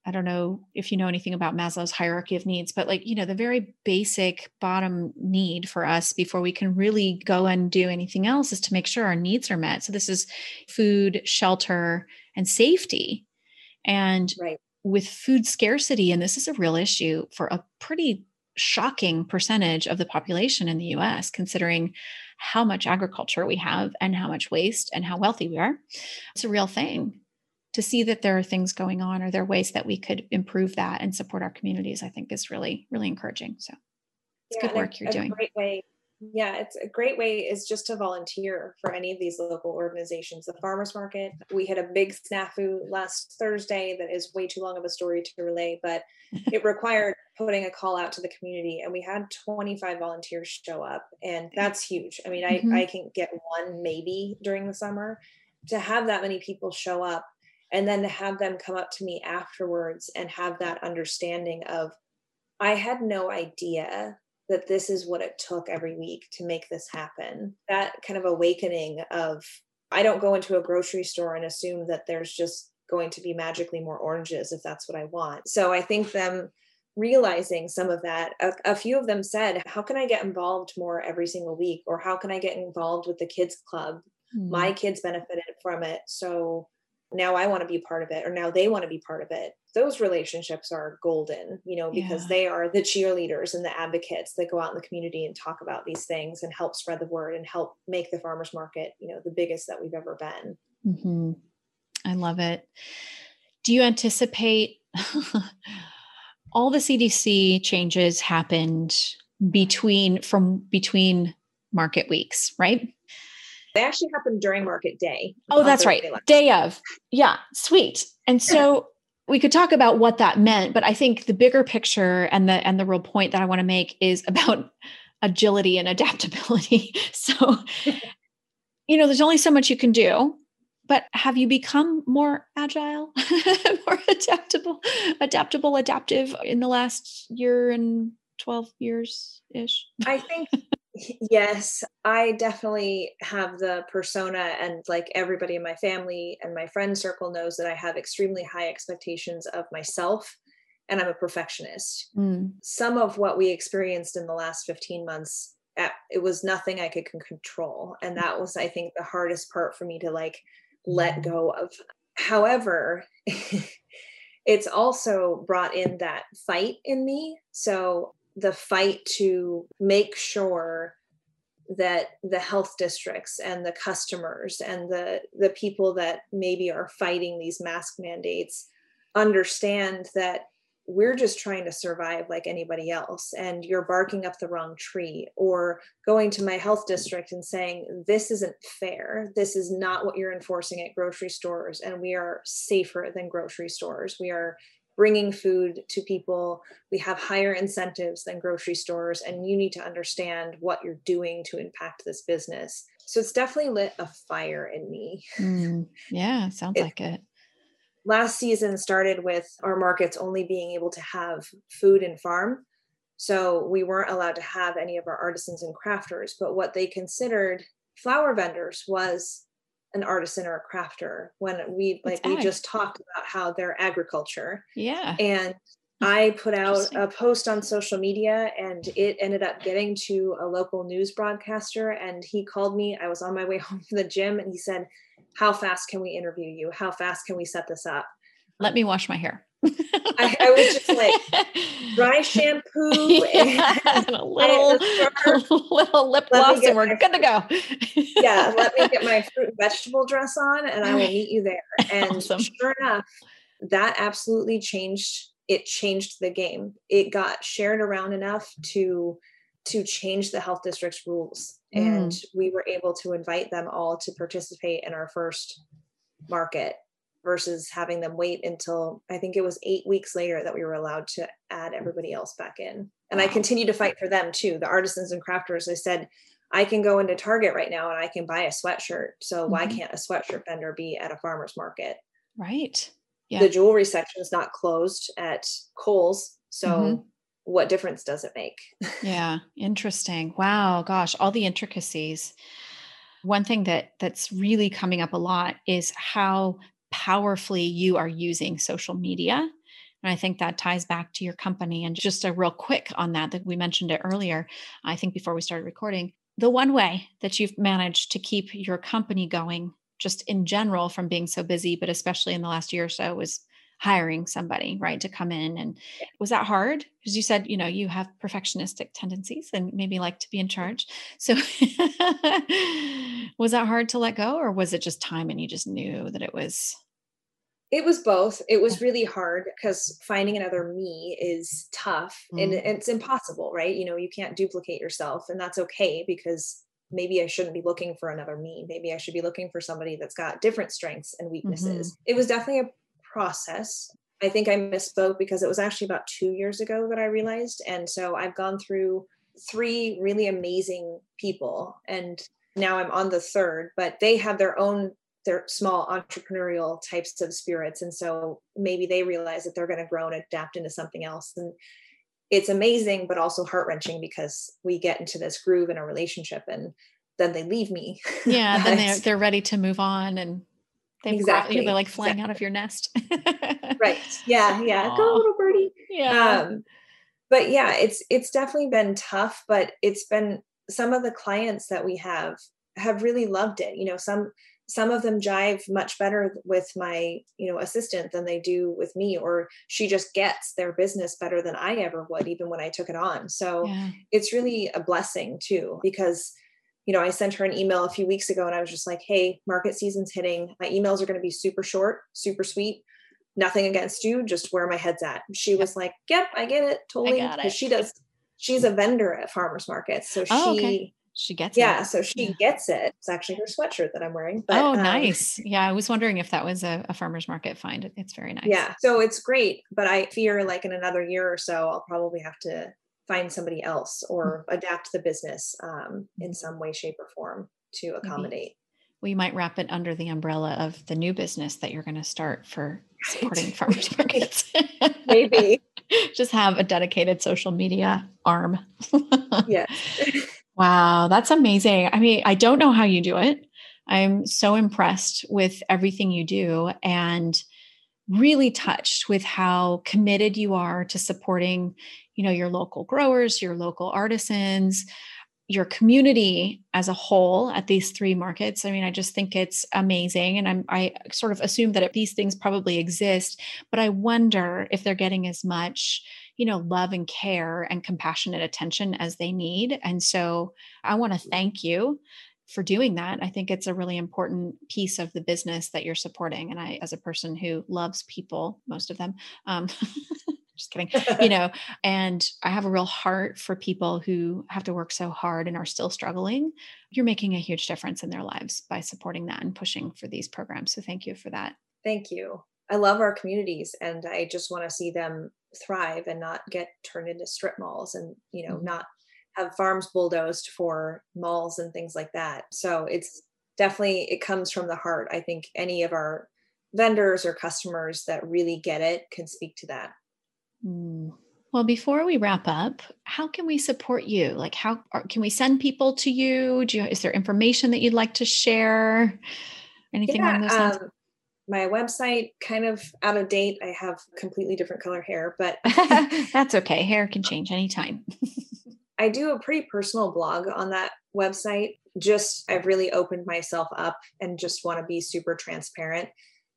I don't know if you know anything about Maslow's hierarchy of needs, but like, you know, the very basic bottom need for us before we can really go and do anything else is to make sure our needs are met. So this is food, shelter, and safety. And right. with food scarcity, and this is a real issue for a pretty shocking percentage of the population in the US, considering how much agriculture we have and how much waste and how wealthy we are. It's a real thing to see that there are things going on or there are ways that we could improve that and support our communities, I think is really, really encouraging. So it's yeah, good work a, you're doing. great way Yeah, it's a great way is just to volunteer for any of these local organizations. The farmers market, we had a big snafu last Thursday that is way too long of a story to relay, but [LAUGHS] it required putting a call out to the community and we had 25 volunteers show up and that's huge. I mean, mm-hmm. I, I can get one maybe during the summer to have that many people show up and then to have them come up to me afterwards and have that understanding of I had no idea that this is what it took every week to make this happen. That kind of awakening of I don't go into a grocery store and assume that there's just going to be magically more oranges if that's what I want. So I think them realizing some of that, a, a, few of them said, How can I get involved more every single week? Or how can I get involved with the kids club? Mm-hmm. My kids benefited from it. So now I want to be part of it, or now they want to be part of it. Those relationships are golden, you know, because yeah. they are the cheerleaders and the advocates that go out in the community and talk about these things and help spread the word and help make the farmers market, you know, the biggest that we've ever been. Mm-hmm. I love it. Do you anticipate [LAUGHS] all the CDC changes happened between from between market weeks, right? They actually happened during market day. Oh, that's right. Day of. Yeah, sweet. And so [LAUGHS] we could talk about what that meant, but I think the bigger picture and the and the real point that I want to make is [LAUGHS] about agility and adaptability. [LAUGHS] So you know, there's only so much you can do, but have you become more agile, more adaptable, adaptable, adaptive in the last year and 12 years ish? I think Yes, I definitely have the persona, and like everybody in my family and my friend circle knows that I have extremely high expectations of myself and I'm a perfectionist. Mm. Some of what we experienced in the last 15 months, eh, it was nothing I could control. And that was, I think, the hardest part for me to like let mm. go of. However, [LAUGHS] it's also brought in that fight in me. So the fight to make sure that the health districts and the customers and the the people that maybe are fighting these mask mandates understand that we're just trying to survive like anybody else and you're barking up the wrong tree or going to my health district and saying this isn't fair. This is not what you're enforcing at grocery stores and we are safer than grocery stores. We are bringing food to people. We have higher incentives than grocery stores, and you need to understand what you're doing to impact this business. So it's definitely lit a fire in me. Mm, yeah, sounds it, like it. Last season started with our markets only being able to have food and farm. So we weren't allowed to have any of our artisans and crafters, but what they considered flower vendors was an artisan or a crafter when we like we just talked about how they're agriculture. Yeah. And i put out a post on social media and it ended up getting to a local news broadcaster and he called me. I was on my way [LAUGHS] home from the gym and he said how fast can we interview you? How fast can we set this up let me wash my hair [LAUGHS] I, I, was just like [LAUGHS] dry shampoo yeah, and, [LAUGHS] and, a little, a little lip gloss, and we're good to go. yeah, let me get my fruit and vegetable dress on, and I will meet you there. And awesome. sure enough, that absolutely changed. It changed the game. It got shared around enough to to change the health district's rules, mm. and we were able to invite them all to participate in our first market versus having them wait until I think it was eight weeks later that we were allowed to add everybody else back in. And. I continue to fight for them too. The artisans and crafters, I said, I can go into Target right now and I can buy a sweatshirt. So mm-hmm. why can't a sweatshirt vendor be at a farmer's market? Right. Yeah. The jewelry section is not closed at Kohl's. So mm-hmm. what difference does it make? [LAUGHS] yeah. Interesting. Wow. Gosh, all the intricacies. One thing that that's really coming up a lot is how powerfully you are using social media. And I think that ties back to your company. And just a real quick on that, that we mentioned it earlier, I think before we started recording, the one way that you've managed to keep your company going, just in general, from being so busy, but especially in the last year or so, was hiring somebody, right, to come in. And was that hard? Because you said, you know, you have perfectionistic tendencies and maybe like to be in charge. So [LAUGHS] was that hard to let go, or was it just time and you just knew that it was It was both. It was really hard because finding another me is tough mm. and it's impossible, right? You know, you can't duplicate yourself, and that's okay because maybe I shouldn't be looking for another me. Maybe I should be looking for somebody that's got different strengths and weaknesses. Mm-hmm. It was definitely a process. I think I misspoke because it was actually about two years ago that I realized. And so I've gone through three really amazing people and now I'm on the third, but they have their own they're small entrepreneurial types of spirits. And so maybe they realize that they're going to grow and adapt into something else. And it's amazing but also heart-wrenching because we get into this groove in a relationship and then they leave me. [LAUGHS] Yeah then they're, they're ready to move on and they've exactly they're like flying exactly. out of your nest. [LAUGHS] Right yeah yeah. Aww. go little birdie. Yeah. Um, but yeah it's it's definitely been tough but it's been some of the clients that we have have really loved it. You know some some of them jive much better with my you know assistant than they do with me or she just gets their business better than i ever would even when i took it on. So yeah. it's really a blessing too because you know i sent her an email a few weeks ago and i was just like hey market season's hitting. My emails are going to be super short super sweet. Nothing against you just where my head's at. She was like yep i get it totally. because she does she's a vendor at farmers markets so oh, she okay she gets yeah, it. Yeah, so she yeah. gets it. It's actually her sweatshirt that I'm wearing. But, oh, um, nice. Um, yeah, I was wondering if that was a, a farmer's market find. It's very nice. Yeah, so it's great. But I fear like in another year or so, I'll probably have to find somebody else or mm-hmm. adapt the business um, in mm-hmm. some way, shape, or form to accommodate. We might wrap it under the umbrella of the new business that you're going to start for supporting [LAUGHS] farmers markets. Maybe. [LAUGHS] Just have a dedicated social media arm. [LAUGHS] yes. Wow, that's amazing. I mean, I don't know how you do it. I'm so impressed with everything you do and really touched with how committed you are to supporting, you know, your local growers, your local artisans, your community as a whole at these three markets. I mean, I just think it's amazing. And I'm, I sort of assume that these things probably exist, but I wonder if they're getting as much you know love and care and compassionate attention as they need and so i want to thank you for doing that. I think it's a really important piece of the business that you're supporting and i as a person who loves people most of them um, [LAUGHS] just kidding you [LAUGHS] know and i have a real heart for people who have to work so hard and are still struggling you're making a huge difference in their lives by supporting that and pushing for these programs so thank you for that. Thank you. I love our communities and i just want to see them thrive and not get turned into strip malls and you know mm-hmm. not have farms bulldozed for malls and things like that. So it's definitely it comes from the heart. I think any of our vendors or customers that really get it can speak to that. Mm. well before we wrap up how can we support you? Like how can we send people to you? Do you is there information that you'd like to share? Anything yeah, those lines? um, my website kind of out of date. I have completely different color hair, but [LAUGHS] that's okay. Hair can change anytime. [LAUGHS] I do a pretty personal blog on that website. Just I've really opened myself up and just want to be super transparent.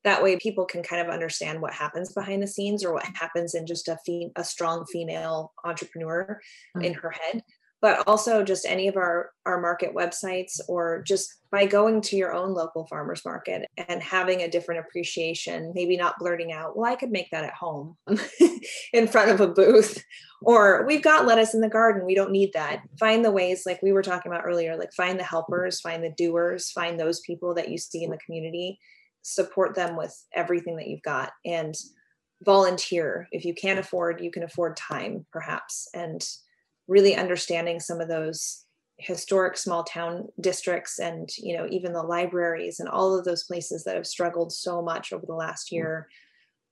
That way people can kind of understand what happens behind the scenes or what happens in just a fem- a strong female entrepreneur mm-hmm. in her head but also just any of our our market websites or just by going to your own local farmers market and having a different appreciation maybe not blurting out well i could make that at home [LAUGHS] in front of a booth or we've got lettuce in the garden we don't need that. Find the ways like we were talking about earlier like find the helpers find the doers find those people that you see in the community. Support them with everything that you've got and volunteer. If you can't afford you can afford time perhaps and really understanding some of those historic small town districts and you know even the libraries and all of those places that have struggled so much over the last mm. year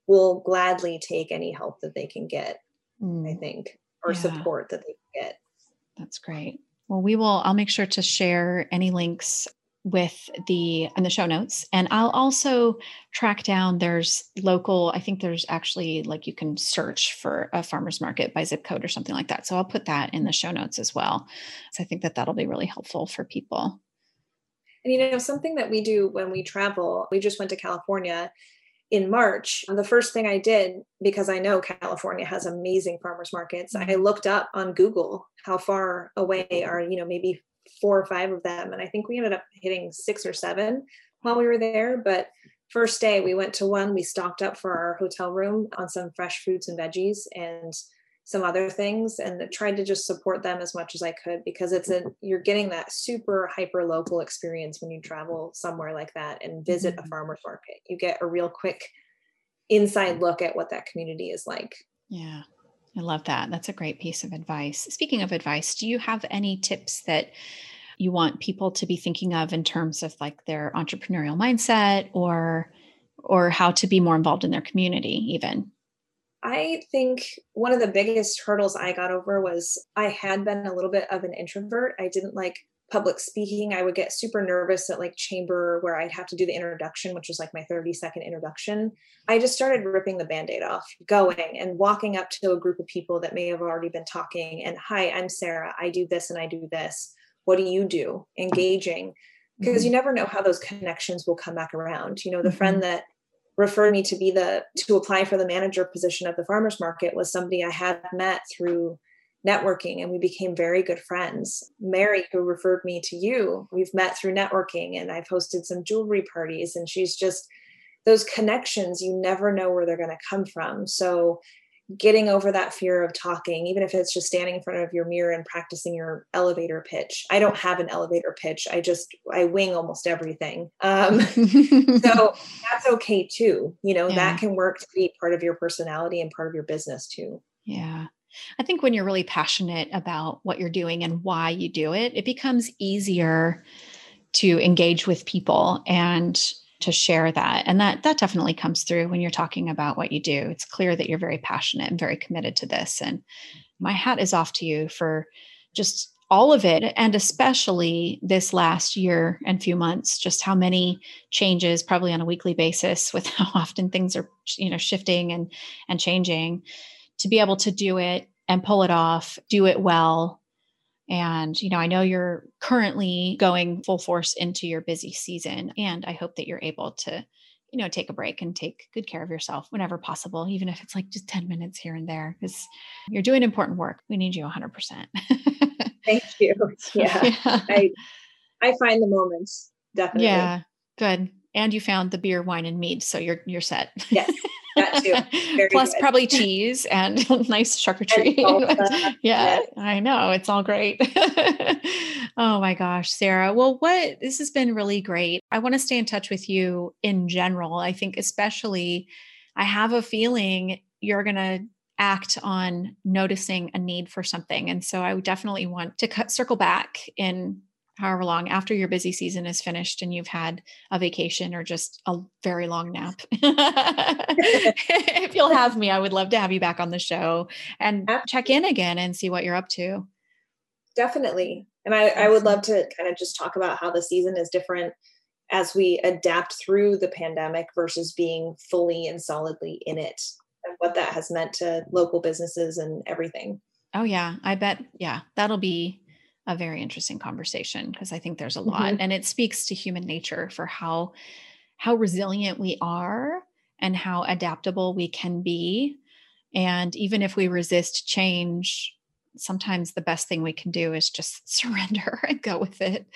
will gladly take any help that they can get mm. i think or yeah. support that they can get that's great well we will i'll make sure to share any links with the and the show notes and i'll also track down there's local i think there's actually like you can search for a farmers market by zip code or something like that so i'll put that in the show notes as well so i think that that'll be really helpful for people and you know something that we do when we travel we just went to california in March, the first thing I did, because I know California has amazing farmers markets, I mm-hmm. looked up on Google how far away are, you know, maybe four or five of them. And I think we ended up hitting six or seven while we were there. But first day we went to one, we stocked up for our hotel room on some fresh fruits and veggies and some other things and tried to just support them as much as I could because it's a you're getting that super hyper local experience when you travel somewhere like that and visit mm-hmm. a farmer's market. You get a real quick inside look at what that community is like. Yeah. I love that. That's a great piece of advice. Speaking of advice, do you have any tips that you want people to be thinking of in terms of like their entrepreneurial mindset or or how to be more involved in their community even? I think one of the biggest hurdles I got over was I had been a little bit of an introvert. I didn't like public speaking. I would get super nervous at like chamber where I'd have to do the introduction, which was like my 30 second introduction. I just started ripping the band aid off, going and walking up to a group of people that may have already been talking and, hi, I'm Sarah. I do this and I do this. What do you do? Engaging. Because mm-hmm. you never know how those connections will come back around. You know, the mm-hmm. friend that referred me to be the to apply for the manager position of the farmers market was somebody I had met through networking and we became very good friends. Mary, who referred me to you, we've met through networking and I've hosted some jewelry parties and she's just those connections you never know where they're going to come from. So getting over that fear of talking, even if it's just standing in front of your mirror and practicing your elevator pitch. I don't have an elevator pitch. I just I wing almost everything. Um, [LAUGHS] so that's okay too. You know yeah. that can work to be part of your personality and part of your business too. Yeah. I think when you're really passionate about what you're doing and why you do it, it becomes easier to engage with people and to share that. And that that definitely comes through when you're talking about what you do. It's clear that you're very passionate and very committed to this. And my hat is off to you for just all of it and especially this last year and few months just how many changes probably on a weekly basis with [LAUGHS] how often things are you know shifting and and changing to be able to do it and pull it off do it well and, you know, I know you're currently going full force into your busy season. And I hope that you're able to, you know, take a break and take good care of yourself whenever possible, even if it's like just 10 minutes here and there, because you're doing important work. We need you 100%. [LAUGHS] Thank you. [LAUGHS] Yeah. yeah. I, I find the moments definitely. Yeah. Good. And you found the beer, wine, and mead. So you're, you're set. Yes. [LAUGHS] That too. [LAUGHS] Plus good. probably [LAUGHS] cheese and [LAUGHS] nice charcuterie. yeah, yes. I know. It's all great. oh my gosh, Sarah. Well, what this has been really great. I want to stay in touch with you in general. I think especially I have a feeling you're going to act on noticing a need for something. And so I would definitely want to cut, circle back in however long after your busy season is finished and you've had a vacation or just a very long nap. [LAUGHS] if you'll have me, I would love to have you back on the show and check in again and see what you're up to. Definitely. And I, I would love to kind of just talk about how the season is different as we adapt through the pandemic versus being fully and solidly in it and what that has meant to local businesses and everything. Oh yeah, I bet yeah, that'll be a very interesting conversation because I think there's a lot mm-hmm. and it speaks to human nature for how how resilient we are and how adaptable we can be. And even if we resist change sometimes the best thing we can do is just [LAUGHS] surrender and go with it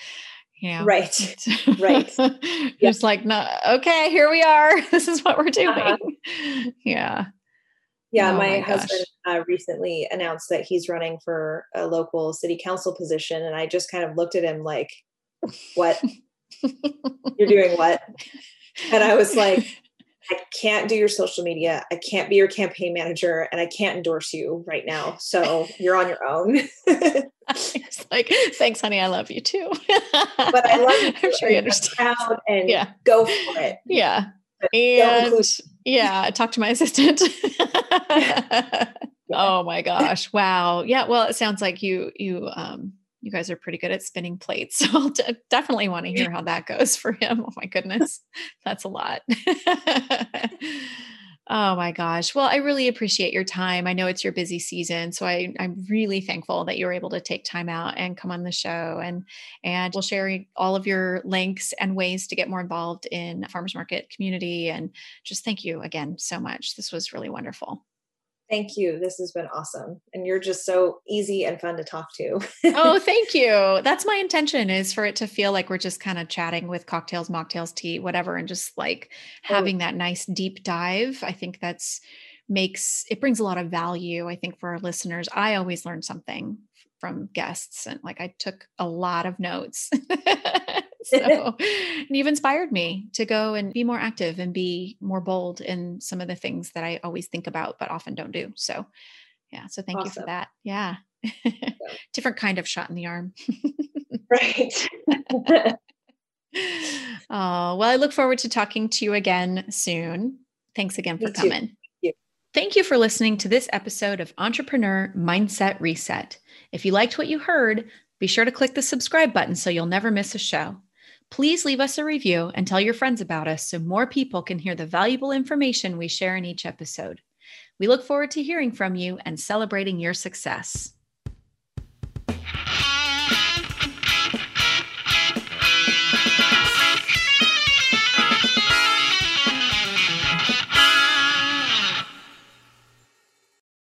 you know? Right. [LAUGHS] Right. Just like no okay here we are. [LAUGHS] This is what we're uh-huh. doing. Uh-huh. yeah yeah, oh my, my husband uh, recently announced that he's running for a local city council position, and I just kind of looked at him like, "What? [LAUGHS] You're doing what?" And I was like, [LAUGHS] "I can't do your social media. I can't be your campaign manager, and I can't endorse you right now. So you're on your own." [LAUGHS] it's like, thanks, honey. I love you too. but I love you. I'm sure you understand. And yeah. go for it. Yeah. And yeah, talk to my assistant. [LAUGHS] oh my gosh. Wow. Yeah. Well, it sounds like you, you, um, you guys are pretty good at spinning plates. [LAUGHS] So I'll d- definitely want to hear how that goes for him. Oh my goodness. That's a lot. [LAUGHS] Oh my gosh. Well, I really appreciate your time. I know it's your busy season, so I, am really thankful that you were able to take time out and come on the show. And and we'll share all of your links and ways to get more involved in farmers market community. And just thank you again so much. This was really wonderful. Thank you. This has been awesome. And you're just so easy and fun to talk to. oh, [LAUGHS] thank you. That's my intention is for it to feel like we're just kind of chatting with cocktails, mocktails, tea, whatever, and just like oh. having that nice deep dive. I think that's makes it brings a lot of value, I think, for our listeners. I always learn something from guests and like I took a lot of notes. [LAUGHS] [LAUGHS] so you've inspired me to go and be more active and be more bold in some of the things that I always think about but often don't do. So yeah, so thank awesome. you for that. Yeah. [LAUGHS] Different kind of shot in the arm. [LAUGHS] right. oh, well, I look forward to talking to you again soon. Thanks again for coming. Thank you for listening to this episode of Entrepreneur Mindset Reset. If you liked what you heard, be sure to click the subscribe button so you'll never miss a show. Please leave us a review and tell your friends about us so more people can hear the valuable information we share in each episode. We look forward to hearing from you and celebrating your success.